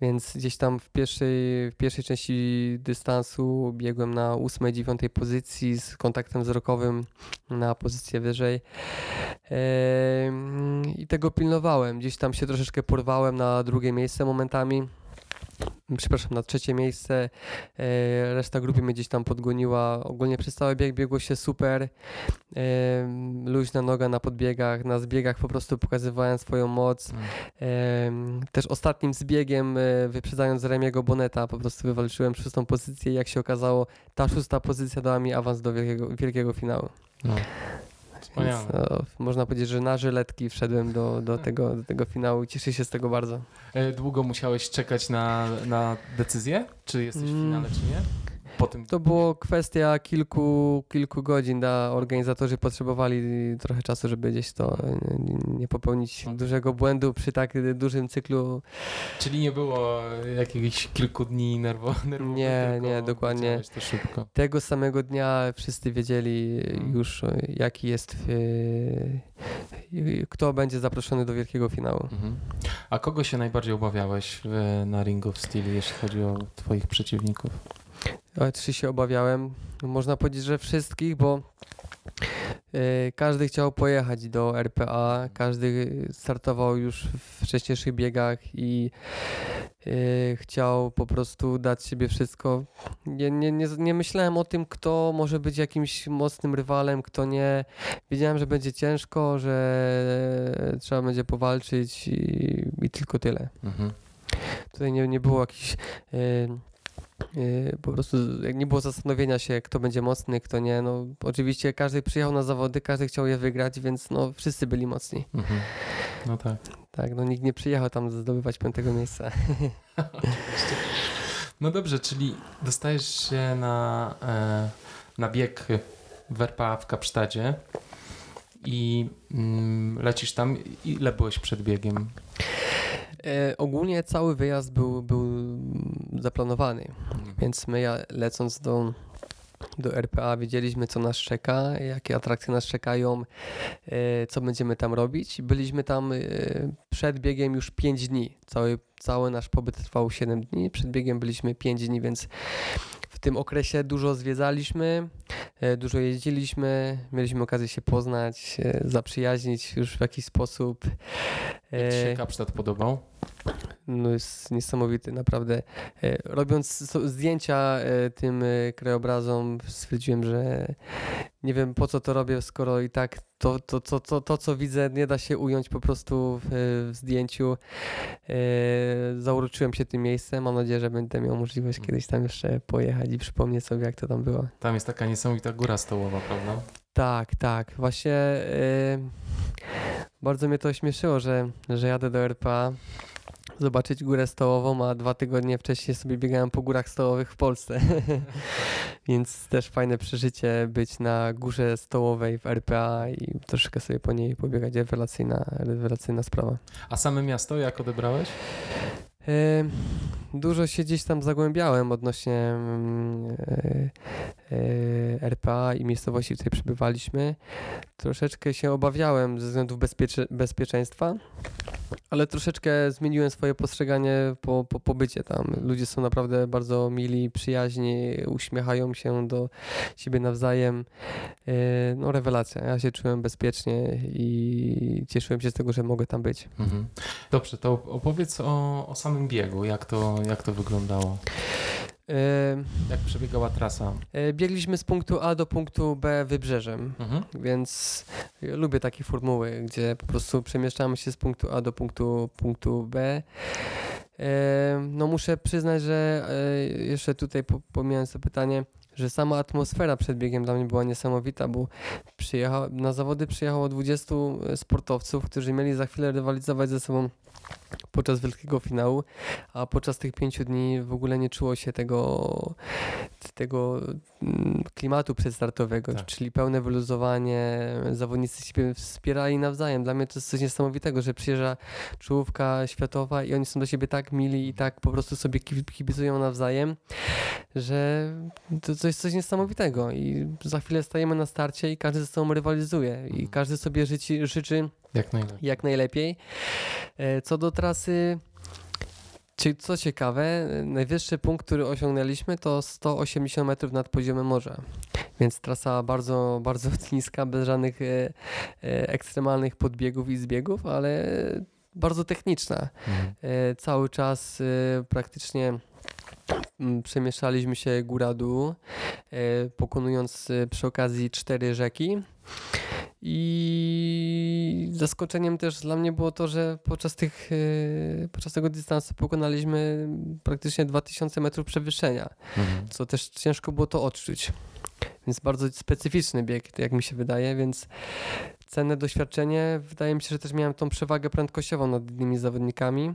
Więc gdzieś tam w pierwszej, w pierwszej części dystansu biegłem na 8-9 pozycji z kontaktem wzrokowym na pozycję wyżej. Yy, I tego pilnowałem. Gdzieś tam się troszeczkę porwałem na drugie miejsce momentami przepraszam, na trzecie miejsce. E, reszta grupy mnie gdzieś tam podgoniła. Ogólnie przez cały bieg biegło się super. E, luźna noga na podbiegach, na zbiegach po prostu pokazywałem swoją moc. Mm. Też ostatnim zbiegiem, e, wyprzedzając Remiego Boneta, po prostu wywalczyłem szóstą pozycję i jak się okazało, ta szósta pozycja dała mi awans do wielkiego, wielkiego finału. No. Więc, no, można powiedzieć, że na żyletki wszedłem do, do, tego, do tego finału i cieszę się z tego bardzo. E, długo musiałeś czekać na, na decyzję, czy jesteś w finale, czy nie? Tym? To było kwestia kilku, kilku godzin. Da, organizatorzy potrzebowali trochę czasu, żeby gdzieś to nie popełnić dużego błędu przy tak dużym cyklu. Czyli nie było jakichś kilku dni nerwo? Nie, nie, dokładnie. Tego samego dnia wszyscy wiedzieli hmm. już, jaki jest, kto będzie zaproszony do wielkiego finału. Mhm. A kogo się najbardziej obawiałeś na Ring of Steel, jeśli chodzi o twoich przeciwników? Trzy się obawiałem. Można powiedzieć, że wszystkich, bo y, każdy chciał pojechać do RPA, każdy startował już w wcześniejszych biegach i y, chciał po prostu dać siebie wszystko. Nie, nie, nie, nie myślałem o tym, kto może być jakimś mocnym rywalem, kto nie. Wiedziałem, że będzie ciężko, że trzeba będzie powalczyć i, i tylko tyle. Mhm. Tutaj nie, nie było jakichś Yy, po prostu nie było zastanowienia się, kto będzie mocny, kto nie. No, oczywiście każdy przyjechał na zawody, każdy chciał je wygrać, więc no, wszyscy byli mocni. Mhm. No tak. Tak, no nikt nie przyjechał tam zdobywać piątego miejsca. [LAUGHS] no dobrze, czyli dostajesz się na, e, na bieg w RPA w Kapsztadzie i mm, lecisz tam. Ile byłeś przed biegiem? E, ogólnie cały wyjazd był, był zaplanowany, więc my ja, lecąc do, do RPA wiedzieliśmy, co nas czeka, jakie atrakcje nas czekają, e, co będziemy tam robić. Byliśmy tam e, przed biegiem już 5 dni. Cały, cały nasz pobyt trwał 7 dni. Przed biegiem byliśmy 5 dni, więc w tym okresie dużo zwiedzaliśmy, e, dużo jeździliśmy, mieliśmy okazję się poznać, zaprzyjaźnić już w jakiś sposób. Jak Ci się Kapsztad podobał? no jest niesamowity, naprawdę. E, robiąc zdjęcia e, tym e, krajobrazom, stwierdziłem, że nie wiem po co to robię, skoro i tak to, to, to, to, to co widzę, nie da się ująć po prostu w, w zdjęciu. Zauroczyłem się tym miejscem. Mam nadzieję, że będę miał możliwość kiedyś tam jeszcze pojechać i przypomnieć sobie, jak to tam było. Tam jest taka niesamowita góra stołowa, prawda? Tak, tak. Właśnie bardzo mnie to śmieszyło, że, że jadę do RPA zobaczyć górę stołową, a dwa tygodnie wcześniej sobie biegałem po górach stołowych w Polsce. [LAUGHS] Więc też fajne przeżycie być na górze stołowej w RPA i troszkę sobie po niej pobiegać. Rewelacyjna, rewelacyjna sprawa. A same miasto jak odebrałeś? Dużo się gdzieś tam zagłębiałem odnośnie mm, e, e, RPA i miejscowości, w której przebywaliśmy. Troszeczkę się obawiałem ze względów bezpiecze bezpieczeństwa, ale troszeczkę zmieniłem swoje postrzeganie po, po pobycie tam. Ludzie są naprawdę bardzo mili, przyjaźni, uśmiechają się do siebie nawzajem. E, no rewelacja. Ja się czułem bezpiecznie i cieszyłem się z tego, że mogę tam być. Mhm. Dobrze, to opowiedz o, o samym biegu. Jak to, jak to wyglądało? Jak przebiegała trasa? E, biegliśmy z punktu A do punktu B wybrzeżem, mhm. więc [LAUGHS] lubię takie formuły, gdzie po prostu przemieszczamy się z punktu A do punktu, punktu B. No muszę przyznać, że e, jeszcze tutaj pomijając to pytanie, że sama atmosfera przed biegiem dla mnie była niesamowita, bo na zawody przyjechało 20 sportowców, którzy mieli za chwilę rywalizować ze sobą podczas wielkiego finału, a podczas tych pięciu dni w ogóle nie czuło się tego, tego mm, klimatu przedstartowego, tak. czyli pełne wyluzowanie, zawodnicy siebie wspierali nawzajem. Dla mnie to jest coś niesamowitego, że przyjeżdża czołówka światowa i oni są do siebie tak mili i tak po prostu sobie kibicują nawzajem, że to, to jest coś niesamowitego i za chwilę stajemy na starcie i każdy ze sobą rywalizuje i mhm. każdy sobie życi, życzy jak najlepiej. Jak najlepiej. E, co do trasy, co ciekawe, najwyższy punkt, który osiągnęliśmy to 180 metrów nad poziomem morza. Więc trasa bardzo, bardzo [LAUGHS] niska, bez żadnych e, e, ekstremalnych podbiegów i zbiegów, ale bardzo techniczna. Mhm. Cały czas praktycznie mm, przemieszczaliśmy się góra-dół, pokonując przy okazji cztery rzeki. I zaskoczeniem też dla mnie było to, że podczas, tych, e, podczas tego dystansu pokonaliśmy praktycznie 2000 metrów przewyższenia, mhm. co też ciężko było to odczuć. Więc bardzo specyficzny bieg, jak mi się wydaje, więc cenne doświadczenie. Wydaje mi się, że też miałem tą przewagę prędkościową nad innymi zawodnikami.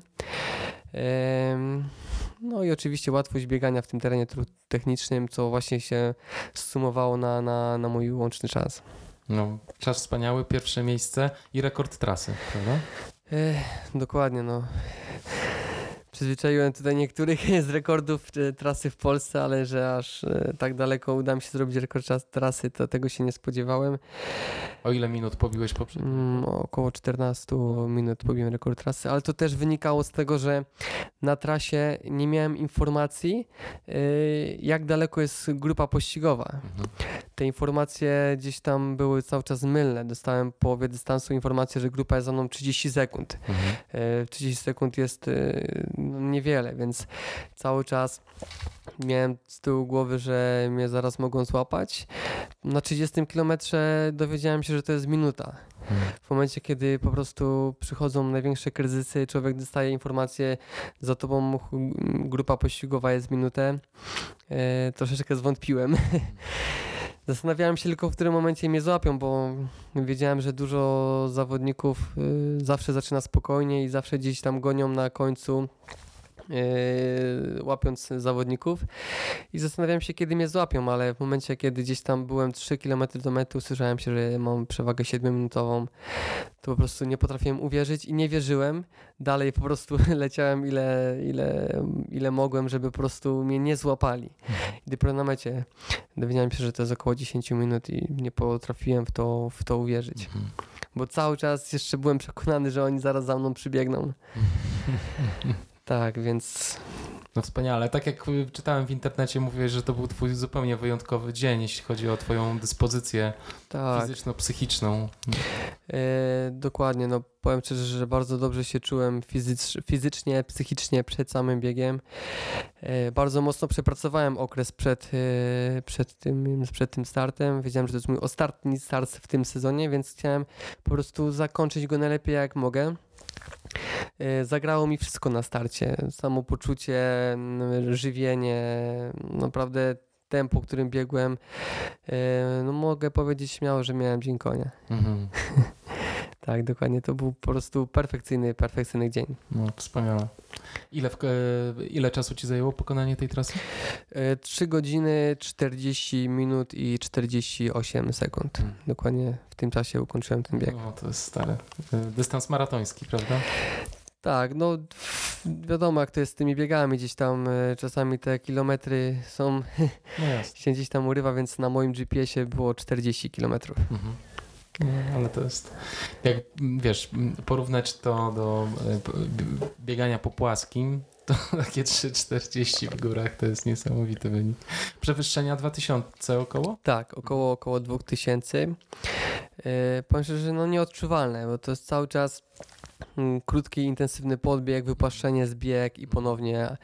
No i oczywiście łatwość biegania w tym terenie technicznym, co właśnie się sumowało na, na, na mój łączny czas. No, czas wspaniały, pierwsze miejsce i rekord trasy, prawda? Ech, dokładnie, no. Przyzwyczaiłem tutaj niektórych [LAUGHS] z rekordów e, trasy w Polsce, ale że aż e, tak daleko uda mi się zrobić rekord trasy, to tego się nie spodziewałem. O ile minut pobiłeś poprzednio? Mm, około 14 minut pobiłem rekord trasy, ale to też wynikało z tego, że na trasie nie miałem informacji, y, jak daleko jest grupa pościgowa. Mhm. Te informacje gdzieś tam były cały czas mylne. Dostałem po połowie dystansu informację, że grupa jest za mną 30 sekund. Mhm. 30 y, sekund jest y, niewiele, więc cały czas miałem z tyłu głowy, że mnie zaraz mogą złapać. Na 30 kilometrze dowiedziałem się, że to jest minuta. W momencie, kiedy po prostu przychodzą największe kryzysy, człowiek dostaje informację, za tobą grupa pościgowa jest minutę, e, troszeczkę zwątpiłem. [LAUGHS] Zastanawiałem się tylko, w którym momencie mnie złapią, bo wiedziałem, że dużo zawodników y, zawsze zaczyna spokojnie i zawsze gdzieś tam gonią na końcu łapiąc zawodników i zastanawiałem się, kiedy mnie złapią, ale w momencie, kiedy gdzieś tam byłem 3 km do mety, usłyszałem się, że mam przewagę 7-minutową, to po prostu nie potrafiłem uwierzyć i nie wierzyłem. Dalej po prostu [LAUGHS] leciałem ile, ile, ile mogłem, żeby po prostu mnie nie złapali. I dopiero na mecie dowiedziałem się, że to jest około 10 minut i nie potrafiłem w to, w to uwierzyć. Mhm. Bo cały czas jeszcze byłem przekonany, że oni zaraz za mną przybiegną. [LAUGHS] Tak, więc No wspaniale. Tak jak y, czytałem w internecie, mówiłeś, że to był twój zupełnie wyjątkowy dzień, jeśli chodzi o twoją dyspozycję tak. fizyczno-psychiczną. E, dokładnie, no powiem szczerze, że bardzo dobrze się czułem fizycz, fizycznie, psychicznie przed samym biegiem. E, bardzo mocno przepracowałem okres przed, e, przed, tym, przed tym startem. Wiedziałem, że to jest mój ostatni start w tym sezonie, więc chciałem po prostu zakończyć go najlepiej jak mogę. E, zagrało mi wszystko na starcie. Samopoczucie, żywienie, naprawdę tempo, którym biegłem. E, no mogę powiedzieć śmiało, że miałem dzień konia. Mhm. [LAUGHS] tak, dokładnie. To był po prostu perfekcyjny, perfekcyjny dzień. No, wspaniale. Ile, w, e, ile czasu ci zajęło pokonanie tej trasy? 3 godziny, 40 minut i 48 sekund. Hmm. Dokładnie w tym czasie ukończyłem ten bieg. O, to jest stary. Dystans maratoński, prawda? Tak, no wiadomo jak to jest z tymi biegami, gdzieś tam e, czasami te kilometry są, no [LAUGHS] się gdzieś tam urywa, więc na moim GPS-ie było 40 kilometrów. Mhm. No, ale to jest, jak wiesz, porównać to do e, biegania po płaskim, to [LAUGHS] takie 3,40 w górach to jest niesamowity wynik. Przewyższenia 2000 około? Tak, około, około 2000. Yy, powiem szczerze, że no nieodczuwalne, bo to jest cały czas Mm, krótki, intensywny podbieg, wypłaszczenie, zbieg i ponownie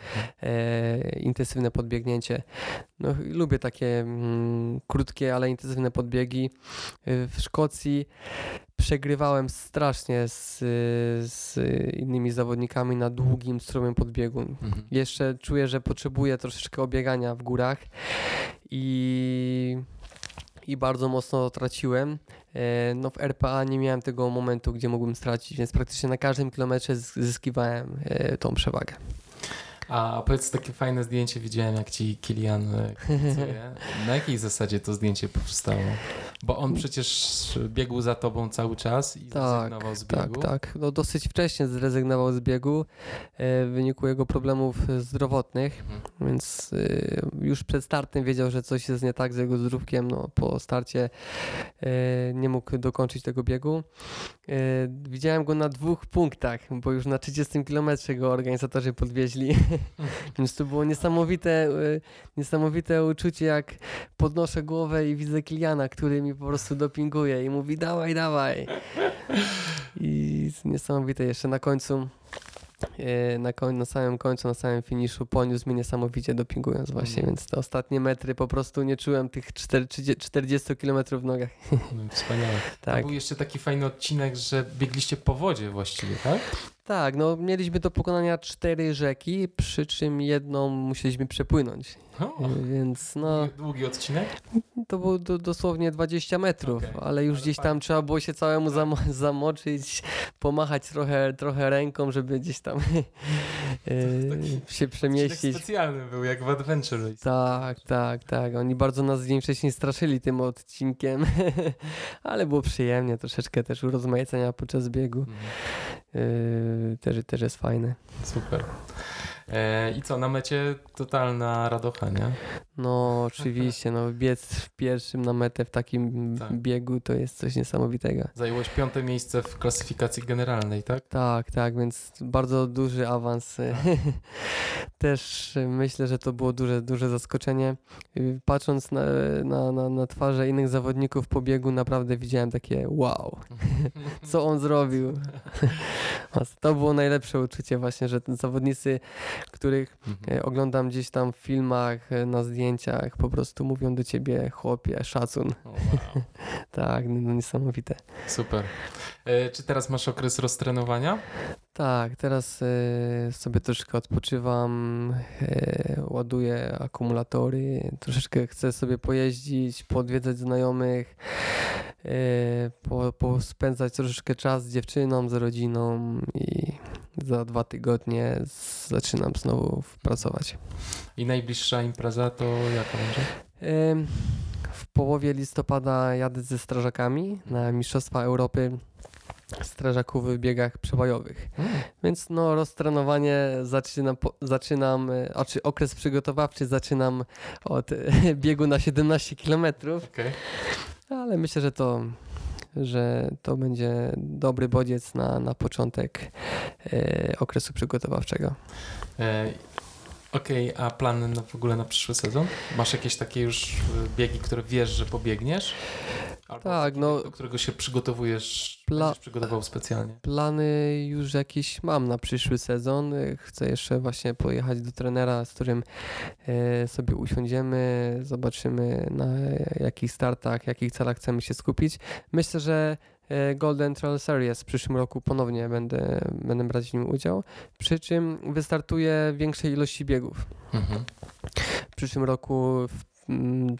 e, intensywne podbiegnięcie. No, lubię takie mm, krótkie, ale intensywne podbiegi. E, w Szkocji przegrywałem strasznie z, z innymi zawodnikami na długim, stromym podbiegu. Mhm. Jeszcze czuję, że potrzebuję troszeczkę obiegania w górach i i bardzo mocno traciłem. E, no w RPA nie miałem tego momentu, gdzie mógłbym stracić, więc praktycznie na każdym kilometrze zyskiwałem e, tą przewagę. A powiedz, takie fajne zdjęcie widziałem, jak ci Kilian e. [LAUGHS] Na jakiej zasadzie to zdjęcie powstało? Bo on przecież biegł za tobą cały czas i tak, zrezygnował z biegu. Tak, tak. No dosyć wcześnie zrezygnował z biegu e, w wyniku jego problemów zdrowotnych, mhm. więc e, już przed startem wiedział, że coś jest nie tak z jego zdrówkiem. No, po starcie nie mógł dokończyć tego biegu. Widziałem go na dwóch punktach, bo już na 30 kilometrze go organizatorzy podwieźli [LAUGHS] Więc to było niesamowite, e, niesamowite uczucie, jak podnoszę głowę i widzę Kiliana, który mi po prostu dopinguje i mówi dawaj, dawaj. I niesamowite jeszcze na końcu e, na, koń, na samym końcu, na samym finiszu poniósł mnie niesamowicie dopingując właśnie, mm. więc te ostatnie metry po prostu nie czułem tych 40 km w nogach. No, wspaniale. Tak. był jeszcze taki fajny odcinek, że biegliście po wodzie właściwie, tak? Tak, no mieliśmy do pokonania cztery rzeki, przy czym jedną musieliśmy przepłynąć. O, Więc no. Długi odcinek? To było do, dosłownie 20 metrów, okay. ale już ale gdzieś tam trzeba było się całemu zam [LAUGHS] zamoczyć, pomachać trochę, trochę ręką, żeby gdzieś tam [LAUGHS] e, się przemieścić. specjalny był, jak w Adventure Race. Tak, tak, tak. Oni bardzo nas dzień wcześniej straszyli tym odcinkiem, [LAUGHS] ale było przyjemnie, troszeczkę też urozmaicenia podczas biegu. Mhm. E, też, też jest fajne. Super. E, I co, na mecie totalna radocha, nie? No oczywiście, no biec w pierwszym na metę w takim tak. biegu to jest coś niesamowitego. Zajęłoś piąte miejsce w klasyfikacji generalnej, tak? Tak, tak, więc bardzo duży awans. Tak. [LAUGHS] Też myślę, że to było duże, duże zaskoczenie. Patrząc na, na, na, na twarze innych zawodników po biegu, naprawdę widziałem takie wow, [LAUGHS] co on zrobił. [LAUGHS] to było najlepsze uczucie właśnie, że zawodnicy których mhm. E, oglądam gdzieś tam w filmach, na zdjęciach, po prostu mówią do ciebie chłopie, szacun. Wow. [LAUGHS] tak, no, no, niesamowite. Super. E, czy teraz masz okres roztrenowania? Tak, teraz e, sobie troszkę odpoczywam, e, ładuję akumulatory, troszeczkę chcę sobie pojeździć, podwiedzać znajomych, e, po, po spędzać troszeczkę czas z dziewczyną, z rodziną i za dwa tygodnie zaczynam znowu pracować. I najbliższa impreza to jaka będzie? W połowie listopada jadę ze strażakami na Mistrzostwa Europy strażaków w biegach przełajowych. Hmm. Więc no roztrenowanie zaczynam, zaczynam, a czy okres przygotowawczy zaczynam od [LAUGHS] biegu na 17 km. Okay. Ale myślę, że to że to będzie dobry bodziec na, na początek e, okresu przygotowawczego. E, Okej, okay, a plany na, w ogóle na przyszły sezon? Masz jakieś takie już y, biegi, które wiesz, że pobiegniesz? Albo tak, no. Do którego się przygotowujesz, Pla przygotował specjalnie? Plany już jakieś mam na przyszły sezon. Chcę jeszcze właśnie pojechać do trenera, z którym e, sobie usiądziemy, zobaczymy na jakich startach, jakich celach chcemy się skupić. Myślę, że E, Golden Trail Series w przyszłym roku ponownie będę, będę brać w nim udział, przy czym wystartuję większej ilości biegów. Mhm. W przyszłym roku mm,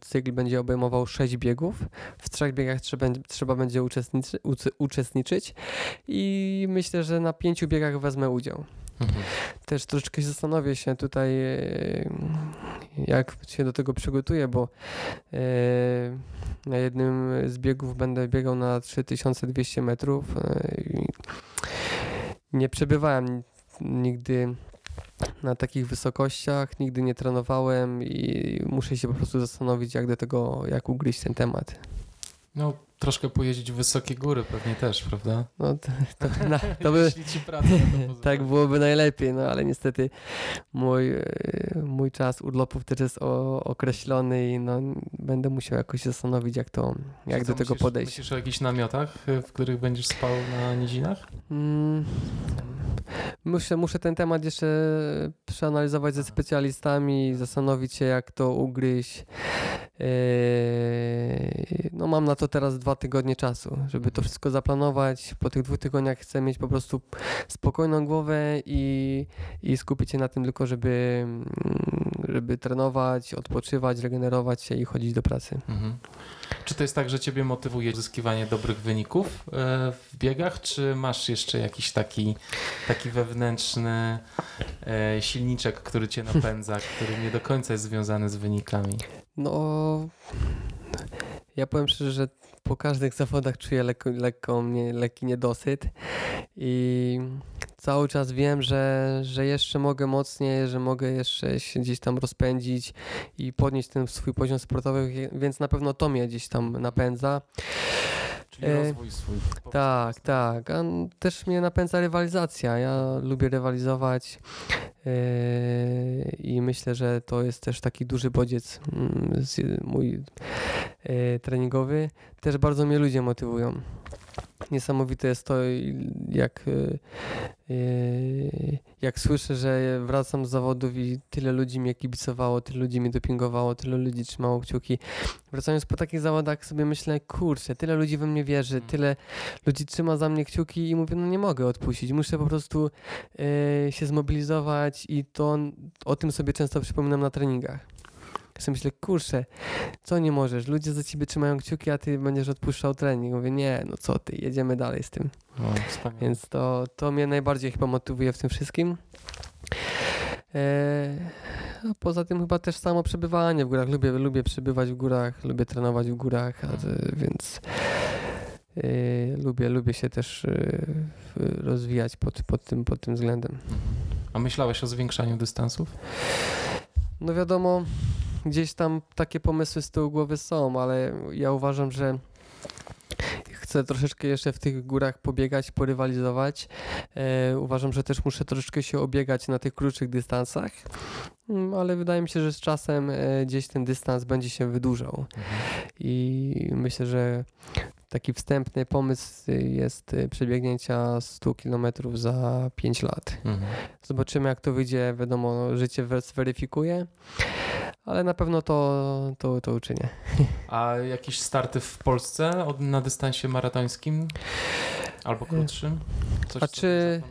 cykl będzie obejmował 6 biegów. W trzech biegach trzeba, trzeba będzie uczestniczy, uczestniczyć i myślę, że na pięciu biegach wezmę udział. Mhm. Też troszeczkę zastanowię się tutaj, e, jak się do tego przygotuję, bo e, na jednym z biegów będę biegał na 3200 metrów. E, nie przebywałem nigdy na takich wysokościach, nigdy nie trenowałem i muszę się po prostu zastanowić, jak do tego, jak ugryźć ten temat. No, troszkę pojeździć w wysokie góry pewnie też, prawda? No to, to, [LAUGHS] na, to by, [LAUGHS] tak byłoby najlepiej, no ale niestety mój, e, mój czas urlopów też jest o, określony i no, będę musiał jakoś zastanowić, jak to, jak do tego podejść. Myślisz o jakichś namiotach, w których będziesz spał na nizinach? Mm, muszę, muszę ten temat jeszcze przeanalizować ze specjalistami, zastanowić się, jak to ugryźć. Yy, no mam na to teraz dwa tygodnie czasu, żeby to mhm. wszystko zaplanować. Po tych dwóch tygodniach chcę mieć po prostu spokojną głowę i, i skupić się na tym tylko, żeby, mm, żeby trenować, odpoczywać, regenerować się i chodzić do pracy. Mhm. Czy to jest tak, że ciebie motywuje uzyskiwanie dobrych wyników e, w biegach, czy masz jeszcze jakiś taki, taki wewnętrzny e, silniczek, który cię napędza, [LAUGHS] który nie do końca jest związany z wynikami? No, ja powiem szczerze, że po każdych zawodach czuję lekko, lekko mnie, lekki niedosyt i cały czas wiem, że, że jeszcze mogę mocniej, że mogę jeszcze się gdzieś tam rozpędzić i podnieść ten swój poziom sportowy, więc na pewno to mnie gdzieś tam napędza. Czyli e, rozwój swój. Tak, tak. A też mnie napędza rywalizacja. Ja lubię rywalizować e, i myślę, że to jest też taki duży bodziec mm, mój treningowy. Też bardzo mnie ludzie motywują niesamowite jest to, jak, e, e, jak słyszę, że wracam z zawodów i tyle ludzi mnie kibicowało, tyle ludzi mnie dopingowało, tyle ludzi trzymało kciuki. Wracając po takich zawodach sobie myślę, kurczę, tyle ludzi we mnie wierzy, mm. tyle ludzi trzyma za mnie kciuki i mówię, no nie mogę odpuścić, muszę po prostu e, się zmobilizować i to o tym sobie często przypominam na treningach. Ja sobie myślę, kurczę, co nie możesz? Ludzie za ciebie trzymają kciuki, a ty będziesz odpuszczał trening. Mówię, nie, no co ty, jedziemy dalej z tym. No, Więc to, to mnie najbardziej chyba motywuje w tym wszystkim. Eee, a poza tym chyba też samo przebywanie w górach. Lubię, lubię przebywać w górach, lubię trenować w górach, a, więc e, lubię, lubię się też e, rozwijać pod, pod, tym, pod tym względem. A myślałeś o zwiększaniu dystansów? No wiadomo, gdzieś tam takie pomysły z tyłu głowy są, ale ja uważam, że chcę troszeczkę jeszcze w tych górach pobiegać, porywalizować. E, uważam, że też muszę troszeczkę się obiegać na tych krótszych dystansach, mm, ale wydaje mi się, że z czasem e, gdzieś ten dystans będzie się wydłużał. Mhm. I myślę, że taki wstępny pomysł jest przebiegnięcia 100 km za 5 lat. Mhm. Zobaczymy, jak to wyjdzie. Wiadomo, życie zweryfikuje ale na pewno to, to, to uczynię. A jakieś starty w Polsce od, na dystansie maratońskim? Albo krótszym? Coś, A czy?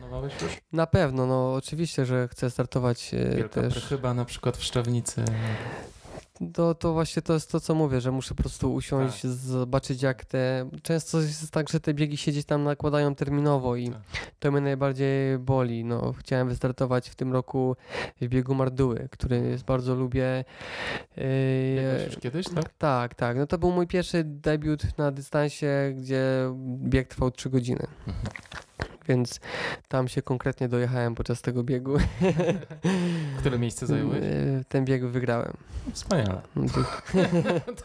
Na pewno, no oczywiście, że chcę startować e, Wielka też. chyba na przykład w Szczawnicy. To, to właśnie to jest to, co mówię, że muszę po prostu usiąść, tak. zobaczyć jak te... Często jest tak, że te biegi się gdzieś tam nakładają terminowo i tak. to mnie najbardziej boli. No, chciałem wystartować w tym roku w biegu Marduły, który jest bardzo lubię. Biegłeś już kiedyś, tak? Tak, tak. No to był mój pierwszy debiut na dystansie, gdzie bieg trwał 3 godziny. Mhm więc tam się konkretnie dojechałem podczas tego biegu. [LAUGHS] Które miejsce zająłeś? E, ten bieg wygrałem. Wspaniale. No [LAUGHS]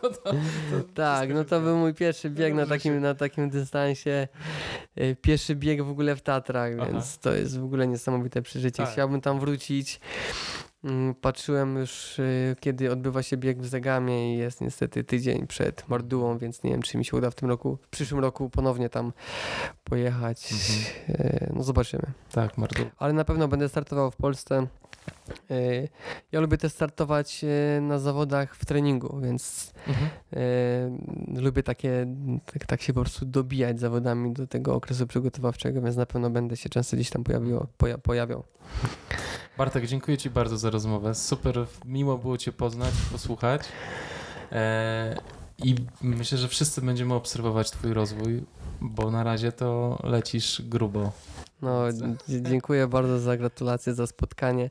to, to, to, tak, no to był mój pierwszy bieg na takim, na takim dystansie. E, pierwszy bieg w ogóle w Tatrach, Aha. więc to jest w ogóle niesamowite przeżycie. Tak. Chciałbym tam wrócić. Mm, patrzyłem już, y, kiedy odbywa się bieg w Zagamie i jest niestety tydzień przed Mardułą, więc nie wiem, czy mi się uda w tym roku, w przyszłym roku ponownie tam pojechać. Mhm. Y, no zobaczymy. Tak, Marduła. Ale na pewno będę startował w Polsce. Y, ja lubię też startować na zawodach w treningu, więc mhm. lubię takie, tak, tak, się po prostu dobijać zawodami do tego okresu przygotowawczego, więc na pewno będę się często gdzieś tam pojawiło, poja, pojawiał. Bartek, dziękuję Ci bardzo za rozmowę. Super, miło było Cię poznać, posłuchać. E, I myślę, że wszyscy będziemy obserwować Twój rozwój, bo na razie to lecisz grubo. No, dziękuję bardzo za gratulacje, za spotkanie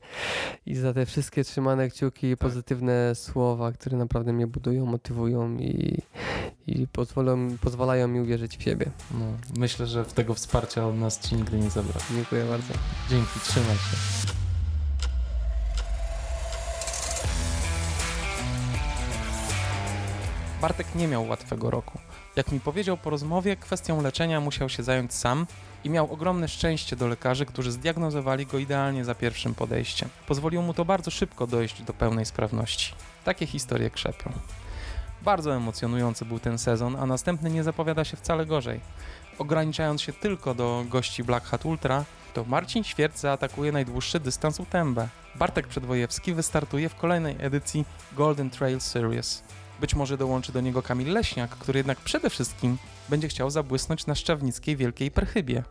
i za te wszystkie trzymane kciuki i tak. pozytywne słowa, które naprawdę mnie budują, motywują i, i pozwolą, pozwalają mi uwierzyć w siebie. No, myślę, że w tego wsparcia od nas Ci nigdy nie zabraknie. Dziękuję bardzo. Dzięki, trzymaj się. Bartek nie miał łatwego roku. Jak mi powiedział po rozmowie, kwestią leczenia musiał się zająć sam i miał ogromne szczęście do lekarzy, którzy zdiagnozowali go idealnie za pierwszym podejściem. Pozwoliło mu to bardzo szybko dojść do pełnej sprawności. Takie historie krzepią. Bardzo emocjonujący był ten sezon, a następny nie zapowiada się wcale gorzej. Ograniczając się tylko do gości Black Hat Ultra, to Marcin Świerc zaatakuje najdłuższy dystans UTMB. Bartek Przedwojewski wystartuje w kolejnej edycji Golden Trail Series. Być może dołączy do niego Kamil Leśniak, który jednak przede wszystkim będzie chciał zabłysnąć na szczawnickiej Wielkiej Perchybie.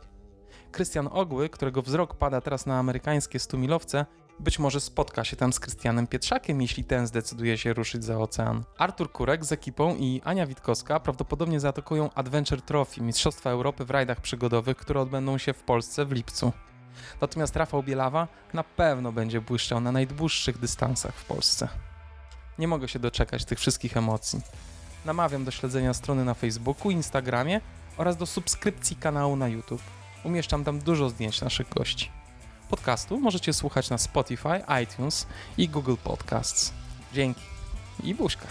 Krystian Ogły, którego wzrok pada teraz na amerykańskie stumilowce, być może spotka się tam z Krystianem Pietrzakiem, jeśli ten zdecyduje się ruszyć za ocean. Artur Kurek z ekipą i Ania Witkowska prawdopodobnie zaatakują Adventure Trophy, Mistrzostwa Europy w rajdach przygodowych, które odbędą się w Polsce w lipcu. Natomiast Rafał Bielawa na pewno będzie błyszczał na najdłuższych dystansach w Polsce. Nie mogę się doczekać tych wszystkich emocji. Namawiam do śledzenia strony na Facebooku, Instagramie oraz do subskrypcji kanału na YouTube. Umieszczam tam dużo zdjęć naszych gości. Podcastu możecie słuchać na Spotify, iTunes i Google Podcasts. Dzięki i buźka.